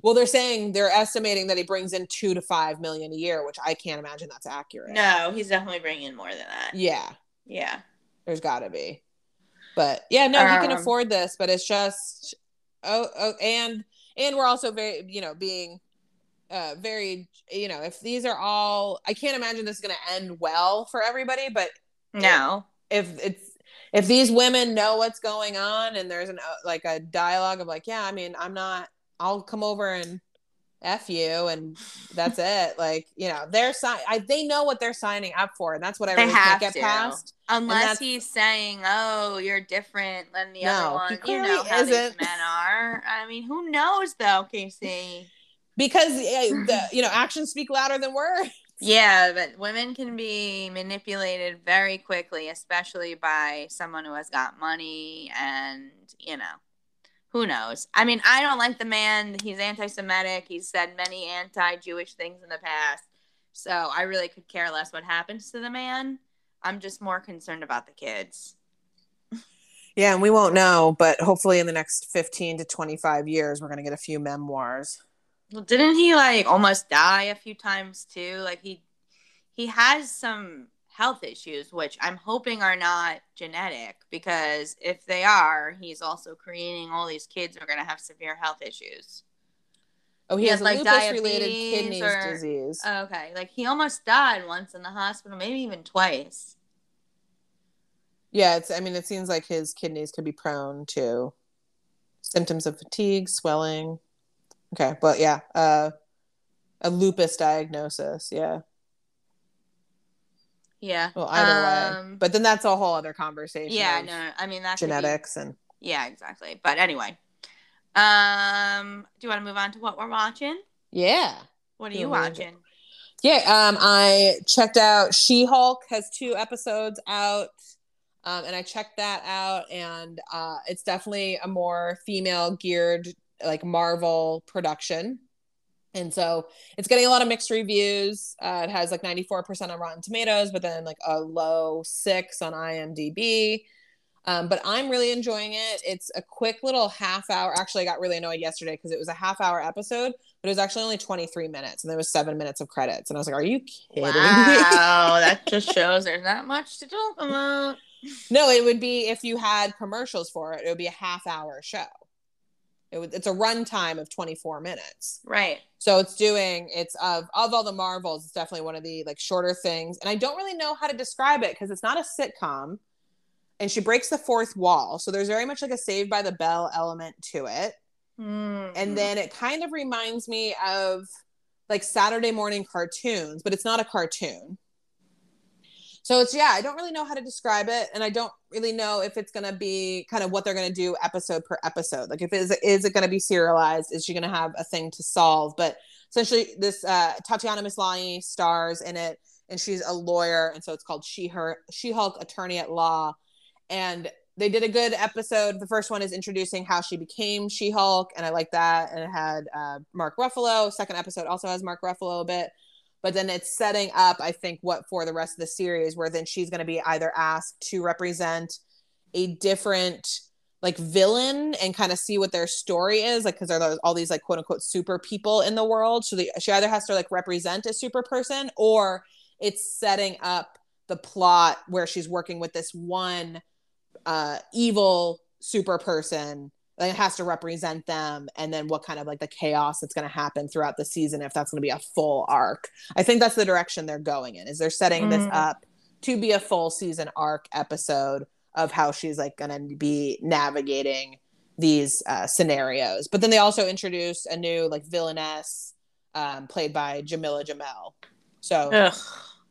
well, they're saying they're estimating that he brings in two to five million a year, which I can't imagine that's accurate. No, he's definitely bringing in more than that. Yeah. Yeah. There's got to be. But yeah, no, um, he can um, afford this, but it's just oh, oh and and we're also very, you know, being uh very, you know, if these are all I can't imagine this is going to end well for everybody, but no. If, if it's if these women know what's going on and there's an uh, like a dialogue of like, yeah, I mean, I'm not I'll come over and f you and that's it. Like you know they're sign I, they know what they're signing up for and that's what i really can't get to. past. Unless he's saying oh you're different than the no, other one. You know how isn't. these men are. I mean who knows though casey? Because eh, the, you know actions speak louder than words. Yeah but women can be manipulated very quickly especially by someone who has got money and you know who knows? I mean, I don't like the man. He's anti Semitic. He's said many anti Jewish things in the past. So I really could care less what happens to the man. I'm just more concerned about the kids. Yeah, and we won't know, but hopefully in the next 15 to 25 years, we're going to get a few memoirs. Well, didn't he like almost die a few times too? Like he he has some health issues, which I'm hoping are not genetic because if they are, he's also creating all these kids who are going to have severe health issues. Oh, he, he has, has like lupus-related kidney or, disease. Oh, okay, like he almost died once in the hospital, maybe even twice. Yeah, it's. I mean, it seems like his kidneys could be prone to symptoms of fatigue, swelling. Okay, but yeah, uh, a lupus diagnosis. Yeah. Yeah. Well, either um, way, but then that's a whole other conversation. Yeah, no, no, I mean that's genetics be, and. Yeah, exactly. But anyway, um, do you want to move on to what we're watching? Yeah. What are you watching? Yeah, um, I checked out She Hulk has two episodes out. Um, and I checked that out, and uh, it's definitely a more female geared, like Marvel production. And so it's getting a lot of mixed reviews. Uh, it has like 94% on Rotten Tomatoes, but then like a low six on IMDb. Um, but I'm really enjoying it. It's a quick little half hour. Actually, I got really annoyed yesterday because it was a half hour episode, but it was actually only 23 minutes and there was seven minutes of credits. And I was like, are you kidding wow, me? that just shows there's not much to talk about. No, it would be if you had commercials for it, it would be a half hour show. It would, it's a runtime of 24 minutes. Right. So it's doing it's of of all the Marvels, it's definitely one of the like shorter things. And I don't really know how to describe it because it's not a sitcom. And she breaks the fourth wall. So there's very much like a saved by the bell element to it. Mm-hmm. And then it kind of reminds me of like Saturday morning cartoons, but it's not a cartoon. So it's yeah, I don't really know how to describe it, and I don't really know if it's gonna be kind of what they're gonna do episode per episode. Like if it is is it gonna be serialized? Is she gonna have a thing to solve? But essentially, this uh, Tatiana Maslany stars in it, and she's a lawyer, and so it's called She Her She Hulk Attorney at Law, and they did a good episode. The first one is introducing how she became She Hulk, and I like that. And it had uh, Mark Ruffalo. Second episode also has Mark Ruffalo a bit but then it's setting up i think what for the rest of the series where then she's going to be either asked to represent a different like villain and kind of see what their story is like because there are all these like quote unquote super people in the world. So the, she either has to like represent a super person or it's setting up the plot where she's working with this one uh evil super person it has to represent them and then what kind of like the chaos that's going to happen throughout the season if that's going to be a full arc. I think that's the direction they're going in is they're setting mm. this up to be a full season arc episode of how she's like going to be navigating these uh, scenarios. But then they also introduce a new like villainess um, played by jameela jamil so Ugh,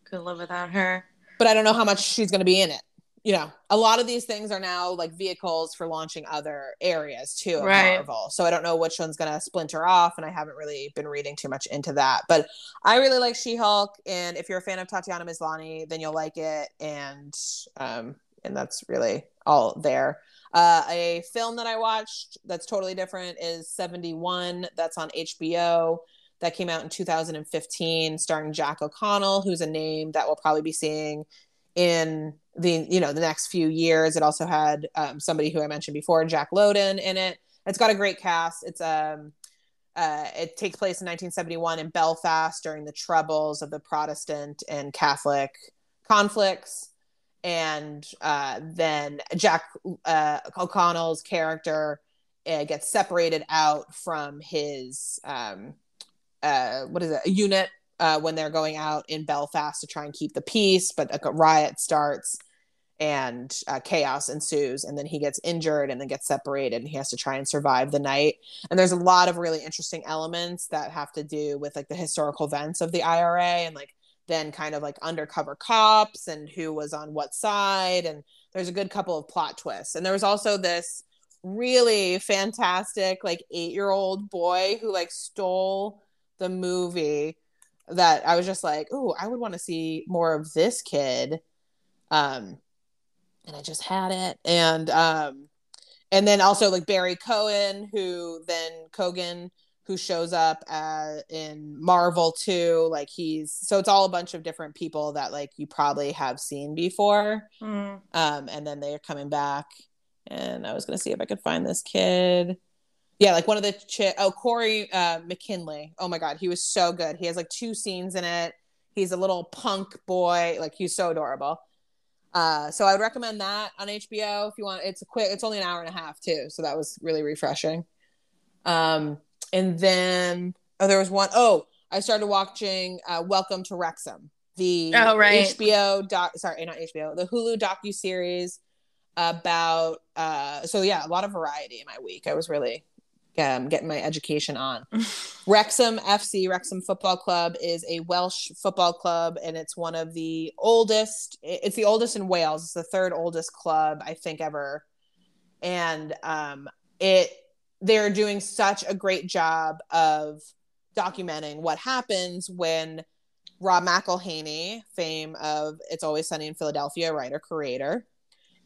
could live without her. But i don't know how much she's going to be in it you know, a lot of these things are now like vehicles for launching other areas too of right. Marvel. So I don't know which one's gonna splinter off, and I haven't really been reading too much into that. But I really like She-Hulk, and if you're a fan of Tatiana Maslany, then you'll like it. And um, and that's really all there. Uh, a film that I watched that's totally different is 71. That's on HBO. That came out in 2015, starring Jack O'Connell, who's a name that we'll probably be seeing in the you know the next few years. It also had um, somebody who I mentioned before, Jack Lowden, in it. It's got a great cast. It's um uh, it takes place in 1971 in Belfast during the troubles of the Protestant and Catholic conflicts. And uh, then Jack uh, O'Connell's character uh, gets separated out from his um, uh, what is it, a unit uh, when they're going out in Belfast to try and keep the peace, but a riot starts and uh, chaos ensues and then he gets injured and then gets separated and he has to try and survive the night. And there's a lot of really interesting elements that have to do with like the historical events of the ira and like then kind of like undercover cops and who was on what side. And there's a good couple of plot twists. And there was also this really fantastic like eight year old boy who like stole the movie that I was just like, oh, I would want to see more of this kid. Um, and I just had it. And um, and then also like Barry Cohen, who then Keoghan, who shows up uh, in Marvel too. Like he's so it's all a bunch of different people that like you probably have seen before. Mm. Um, and then they're coming back. And I was gonna see if I could find this kid. Yeah, like one of the chi- oh Corey uh, McKinley. Oh my god, he was so good. He has like two scenes in it. He's a little punk boy. Like he's so adorable. Uh, so I would recommend that on HBO if you want. It's a quick. It's only an hour and a half too, so that was really refreshing. Um, and then oh, there was one. Oh, I started watching uh, Welcome to Wrexham, the oh, right. HBO doc. Sorry, not HBO. The Hulu docu series about uh so yeah a lot of variety in my week i was really um, getting my education on. Wrexham fc wrexham football club is a welsh football club and it's one of the oldest it's the oldest in wales. It's the third oldest club i think ever. And um it they're doing such a great job of documenting what happens when Rob McElhenney, fame of It's Always Sunny in Philadelphia, writer, creator,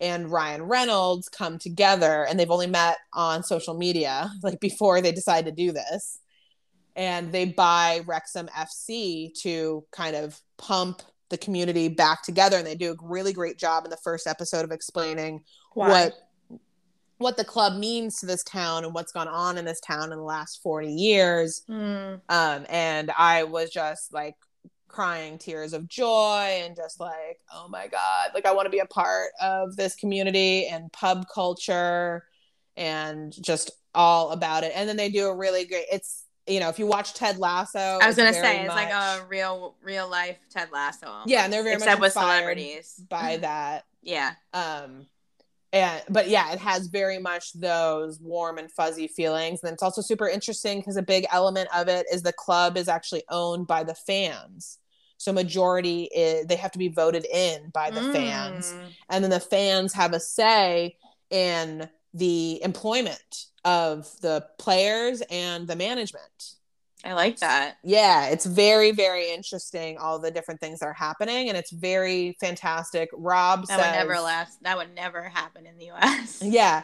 and Ryan Reynolds come together and they've only met on social media, like before they decide to do this. And they buy Wrexham FC to kind of pump the community back together. And they do a really great job in the first episode of explaining Why? what what the club means to this town and what's gone on in this town in the last 40 years. Mm. Um, and I was just like crying tears of joy and just like, oh my God, like I want to be a part of this community and pub culture and just all about it. And then they do a really great, it's, you know, if you watch Ted Lasso, I was gonna say it's like a real, real life Ted Lasso. Yeah, and they're very except much with celebrities by that. yeah. Um, and but yeah, it has very much those warm and fuzzy feelings. And it's also super interesting because a big element of it is the club is actually owned by the fans. So majority is they have to be voted in by the mm. fans. And then the fans have a say in the employment of the players and the management. I like that. Yeah, it's very, very interesting. All the different things that are happening, and it's very fantastic. Rob that says, would never last. That would never happen in the U.S. Yeah,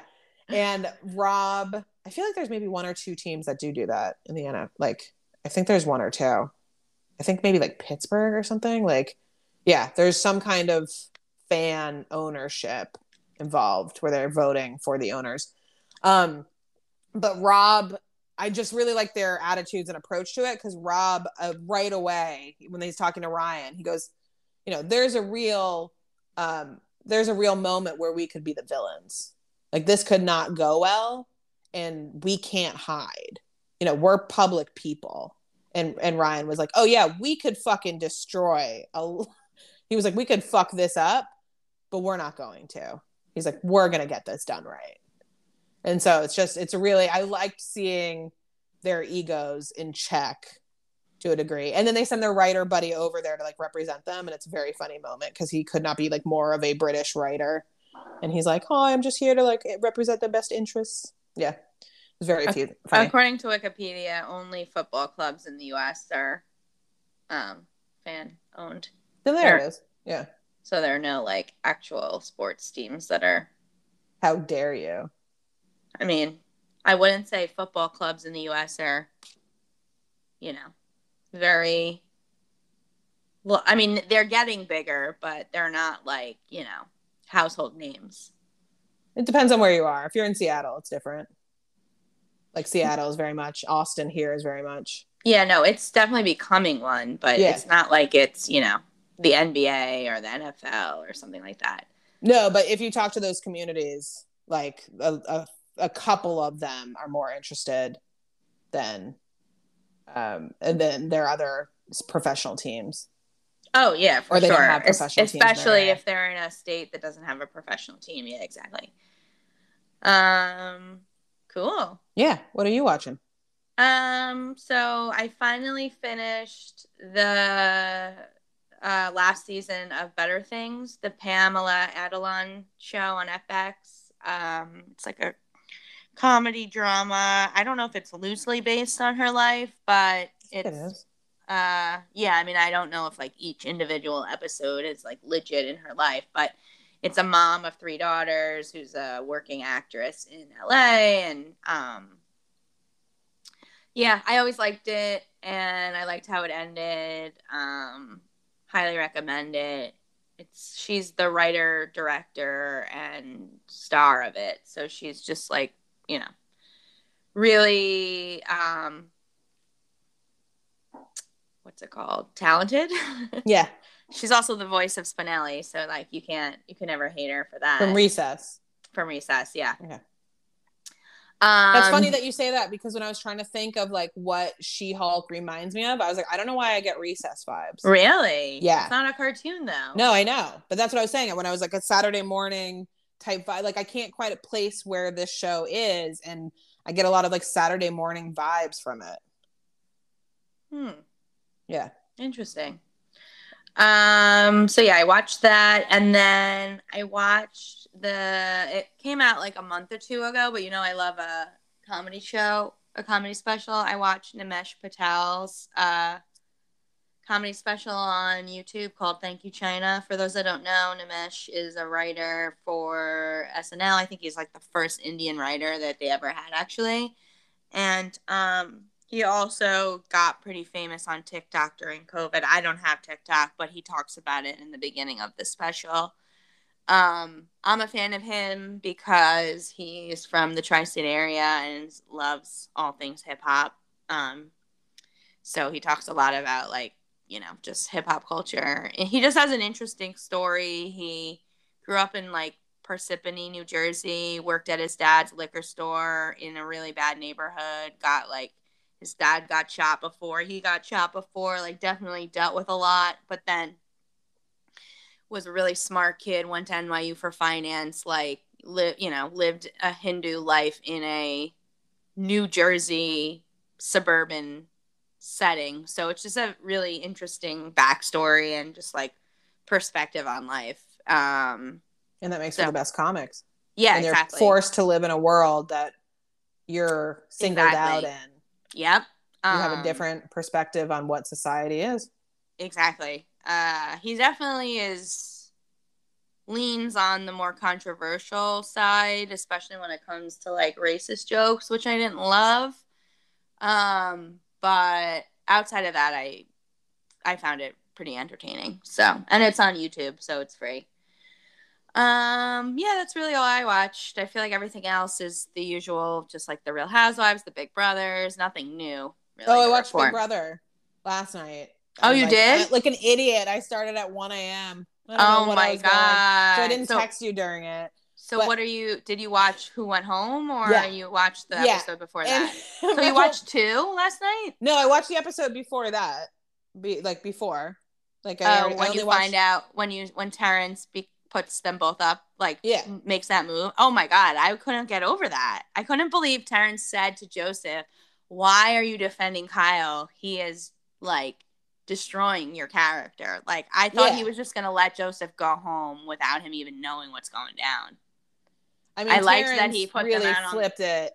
and Rob, I feel like there's maybe one or two teams that do do that in the NFL. Like, I think there's one or two. I think maybe like Pittsburgh or something. Like, yeah, there's some kind of fan ownership involved where they're voting for the owners. Um, but Rob, I just really like their attitudes and approach to it because Rob, uh, right away when he's talking to Ryan, he goes, you know, there's a real, um, there's a real moment where we could be the villains. Like this could not go well, and we can't hide. You know, we're public people and and Ryan was like, "Oh yeah, we could fucking destroy a." He was like, "We could fuck this up, but we're not going to." He's like, "We're gonna get this done right." And so it's just it's really I liked seeing their egos in check to a degree. And then they send their writer buddy over there to like represent them and it's a very funny moment because he could not be like more of a British writer. And he's like, "Oh, I'm just here to like represent the best interests." Yeah very few. Funny. According to Wikipedia, only football clubs in the U.S. are um, fan owned. Then there, there it is. Yeah. So there are no like actual sports teams that are. How dare you? I mean, I wouldn't say football clubs in the U.S. are, you know, very. Well, I mean, they're getting bigger, but they're not like you know household names. It depends on where you are. If you're in Seattle, it's different. Like Seattle is very much, Austin here is very much. Yeah, no, it's definitely becoming one, but yeah. it's not like it's, you know, the NBA or the NFL or something like that. No, but if you talk to those communities, like a, a, a couple of them are more interested than um and then there are other professional teams. Oh yeah, for or they sure. Don't have professional Especially if they're in a state that doesn't have a professional team. Yeah, exactly. Um Cool. Yeah. What are you watching? Um, so I finally finished the uh, last season of Better Things, the Pamela Adlon show on FX. Um, it's like a comedy drama. I don't know if it's loosely based on her life, but it's it is. Uh, yeah, I mean, I don't know if like each individual episode is like legit in her life, but it's a mom of three daughters who's a working actress in LA and um yeah, I always liked it and I liked how it ended. Um highly recommend it. It's she's the writer, director and star of it. So she's just like, you know, really um what's it called? Talented? Yeah. She's also the voice of Spinelli, so like you can't you can never hate her for that. From Recess. From Recess, yeah. Okay. Um, That's funny that you say that because when I was trying to think of like what She Hulk reminds me of, I was like, I don't know why I get recess vibes. Really? Yeah. It's not a cartoon though. No, I know. But that's what I was saying. When I was like a Saturday morning type vibe. Like I can't quite place where this show is, and I get a lot of like Saturday morning vibes from it. Hmm. Yeah. Interesting. Um, so yeah, I watched that and then I watched the it came out like a month or two ago, but you know I love a comedy show, a comedy special. I watched Nimesh Patel's uh comedy special on YouTube called Thank You China. For those that don't know, Nimesh is a writer for SNL. I think he's like the first Indian writer that they ever had actually. And um he also got pretty famous on TikTok during COVID. I don't have TikTok, but he talks about it in the beginning of the special. Um, I'm a fan of him because he's from the tri-state area and loves all things hip hop. Um, so he talks a lot about like you know just hip hop culture. And he just has an interesting story. He grew up in like Parsippany, New Jersey, worked at his dad's liquor store in a really bad neighborhood, got like his dad got shot before he got shot before like definitely dealt with a lot but then was a really smart kid went to nyu for finance like live you know lived a hindu life in a new jersey suburban setting so it's just a really interesting backstory and just like perspective on life um and that makes so, for the best comics yeah and they're exactly. forced to live in a world that you're singled exactly. out in Yep. You um, have a um, different perspective on what society is. Exactly. Uh, he definitely is leans on the more controversial side, especially when it comes to like racist jokes, which I didn't love. Um, but outside of that, I I found it pretty entertaining. So, and it's on YouTube, so it's free. Um, yeah, that's really all I watched. I feel like everything else is the usual, just like the Real Housewives, the Big Brothers, nothing new. Really oh, I watched report. Big Brother last night. Oh, you like, did? I, like an idiot. I started at 1 a.m. Oh my god! So I didn't so, text you during it. So but, what are you? Did you watch Who Went Home, or yeah. you watched the yeah. episode before that? so you watched two last night? No, I watched the episode before that. Be like before, like I, oh, when I you watched... find out when you when Terrance be- puts them both up, like yeah, makes that move. Oh my god, I couldn't get over that. I couldn't believe Terrance said to Joseph, "Why are you defending Kyle? He is like destroying your character." Like I thought yeah. he was just gonna let Joseph go home without him even knowing what's going down. I mean, I liked that he put really flipped on... it.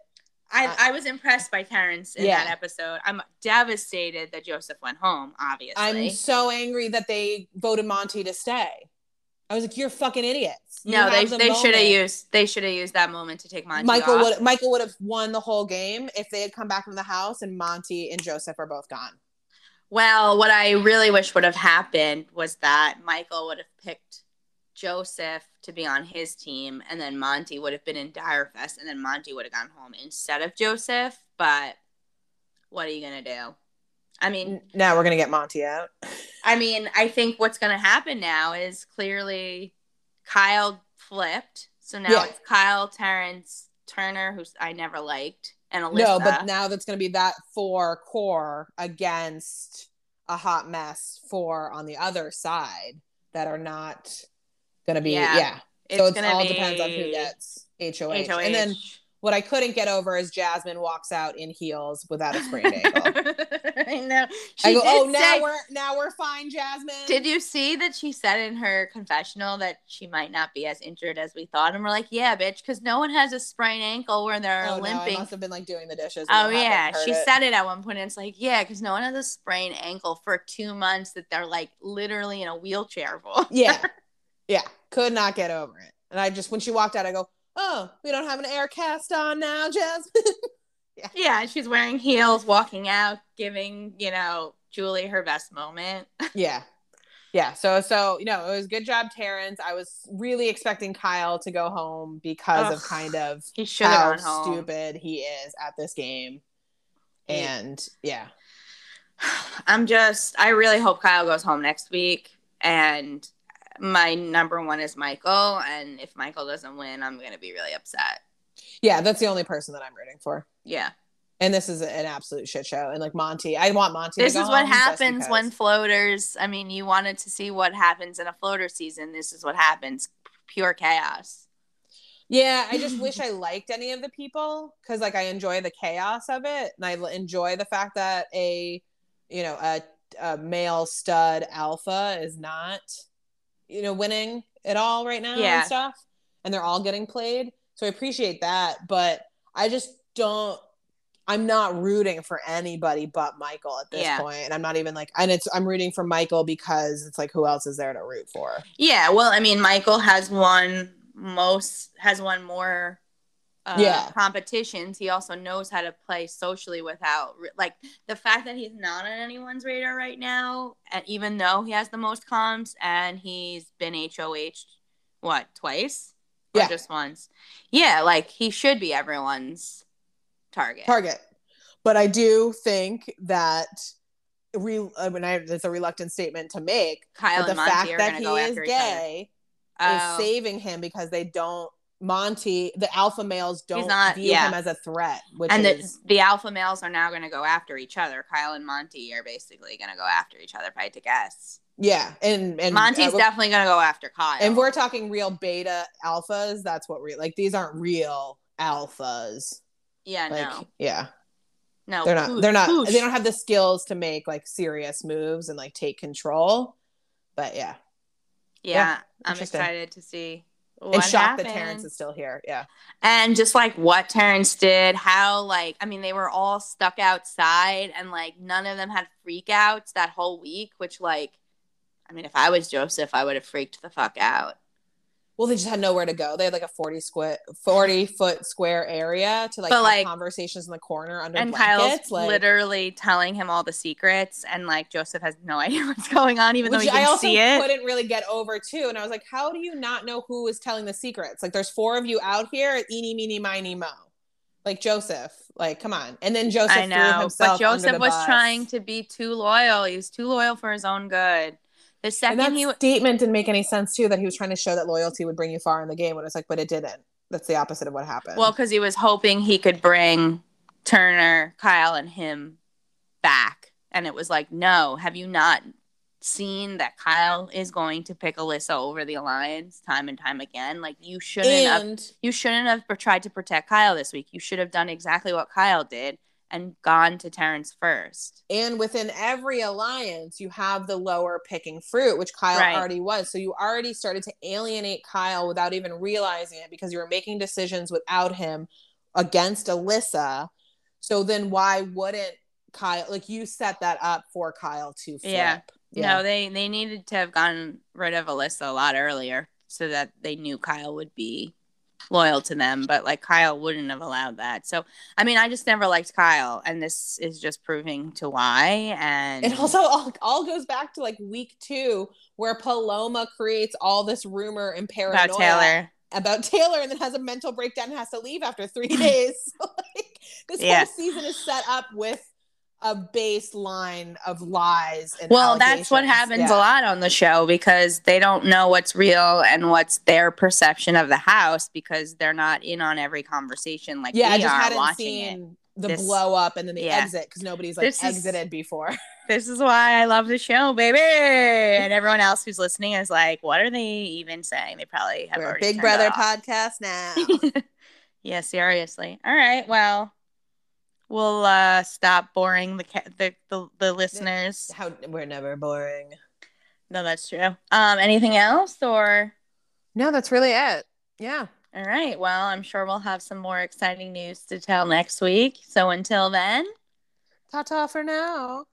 I, uh, I was impressed by Terrance in yeah. that episode. I'm devastated that Joseph went home, obviously. I'm so angry that they voted Monte to stay. I was like, "You're fucking idiots." You no, they the they should have used they should have used that moment to take Monte. Michael off. would Michael would have won the whole game if they had come back from the house and Monte and Joseph are both gone. Well, what I really wish would have happened was that Michael would have picked Joseph to be on his team, and then Monte would have been in Dyrefest, and then Monte would have gone home instead of Joseph. But what are you gonna do? I mean, now we're gonna get Monte out. I mean, I think what's gonna happen now is clearly Kyle flipped, so now yeah. it's Kyle, Terrance, Turner, who I never liked, and Alyssa. No, but now that's gonna be that four core against a hot mess four on the other side that are not gonna be yeah. yeah. So it's, all depends on who gets HOH. HOH. And then what I couldn't get over is Jasmine walks out in heels without a sprained ankle. I know. She I go, oh, now we're now we're fine, Jasmine. Did you see that she said in her confessional that she might not be as injured as we thought? And we're like, yeah, bitch, because no one has a sprained ankle where they're oh, limping. No, I must have been like doing the dishes. Oh yeah, she it. said it at one point. And it's like, yeah, because no one has a sprained ankle for two months that they're like literally in a wheelchair for. yeah, yeah, could not get over it. And I just when she walked out, I go, oh, we don't have an air cast on now, Jasmine. yeah. Yeah, she's wearing heels, walking out, giving, you know, Julie her best moment. yeah. Yeah. So, so, you know, it was good job, Terrance. I was really expecting Kyle to go home because Ugh, of kind of he how stupid he is at this game. And yeah. I'm just, I really hope Kyle goes home next week. And my number one is Michael, and if Michael doesn't win, I'm gonna be really upset. Yeah, that's the only person that I'm rooting for. Yeah. And this is an absolute shit show. And like Monte, I want Monte. This is what happens when floaters. I mean, you wanted to see what happens in a floater season. This is what happens. Pure chaos. Yeah, I just wish I liked any of the people because like I enjoy the chaos of it, and I enjoy the fact that a you know a, a male stud alpha is not you know winning at all right now yeah. and stuff, and they're all getting played. So I appreciate that, but I just don't. I'm not rooting for anybody but Michael at this yeah. point, and I'm not even like, and it's I'm rooting for Michael because it's like who else is there to root for? Yeah, well, I mean, Michael has won most has won more uh, yeah. competitions. He also knows how to play socially without like the fact that he's not on anyone's radar right now, and even though he has the most comps and he's been HOH what twice, or yeah, just once. Yeah, like he should be everyone's target. Target, but I do think that. Re- I mean, I, it's a reluctant statement to make. Kyle the fact that he is gay is oh. saving him because they don't Monte, the alpha males don't not, view yeah. him as a threat. and is, the, the alpha males are now going to go after each other. Kyle and Monte are basically going to go after each other, if I had to guess. Yeah, and and Monte's uh, definitely going to go after Kyle. And we're talking real beta alphas. That's what real like these aren't real alphas. Yeah, like, no. Yeah. No, they're not. they're not. They don't have the skills to make like serious moves and like take control. But yeah, yeah, yeah I'm excited to see. What and shocked happened. that Terrance is still here. Yeah. And just like what Terrance did, how like I mean they were all stuck outside and like none of them had freakouts that whole week, which like I mean if I was Joseph, I would have freaked the fuck out well they just had nowhere to go. They had like a 40 square 40 foot square area to like but like conversations in the corner under and blankets, Kyle's like, literally telling him all the secrets and like Joseph has no idea what's going on even though he can I also couldn't really get over too and I was like how do you not know who is telling the secrets? Like there's four of you out here eeny meeny miny mo. Like Joseph like come on. And then Joseph I know but Joseph was bus. trying to be too loyal. He was too loyal for his own good the second and that he statement didn't make any sense too. That he was trying to show that loyalty would bring you far in the game. When it's like, but it didn't. That's the opposite of what happened. Well, because he was hoping he could bring Turner, Kyle, and him back, and it was like, no. Have you not seen that Kyle is going to pick Alyssa over the alliance time and time again? Like you shouldn't and- have. You shouldn't have tried to protect Kyle this week. You should have done exactly what Kyle did and gone to Terrance first. And within every alliance, you have the lower picking fruit, which Kyle right. already was. So you already started to alienate Kyle without even realizing it because you were making decisions without him against Alyssa. So then why wouldn't Kyle like you set that up for Kyle to flip? Yeah. yeah. No, they they needed to have gotten rid of Alyssa a lot earlier so that they knew Kyle would be loyal to them, but like Kyle wouldn't have allowed that. So, I mean, I just never liked Kyle, and this is just proving to why. And it also all, all goes back to like week two, where Paloma creates all this rumor and paranoia about Taylor. About Taylor, and then has a mental breakdown and has to leave after three days. like, this yeah. whole season is set up with a baseline of lies well that's what happens yeah. a lot on the show because they don't know what's real and what's their perception of the house because they're not in on every conversation like yeah, I just hadn't seen it. the this, blow up and then the yeah. exit because nobody's like this exited is, before. this is why i love the show baby! And everyone else who's listening is like what are they even saying? They probably have We're a big brother podcast now. Yeah seriously. All right well we'll uh, stop boring the, ca- the, the the listeners. How we're never boring. No, that's true. Um, anything else or? No, that's really it. Yeah. All right. Well, I'm sure we'll have some more exciting news to tell next week. So until then, ta ta for now.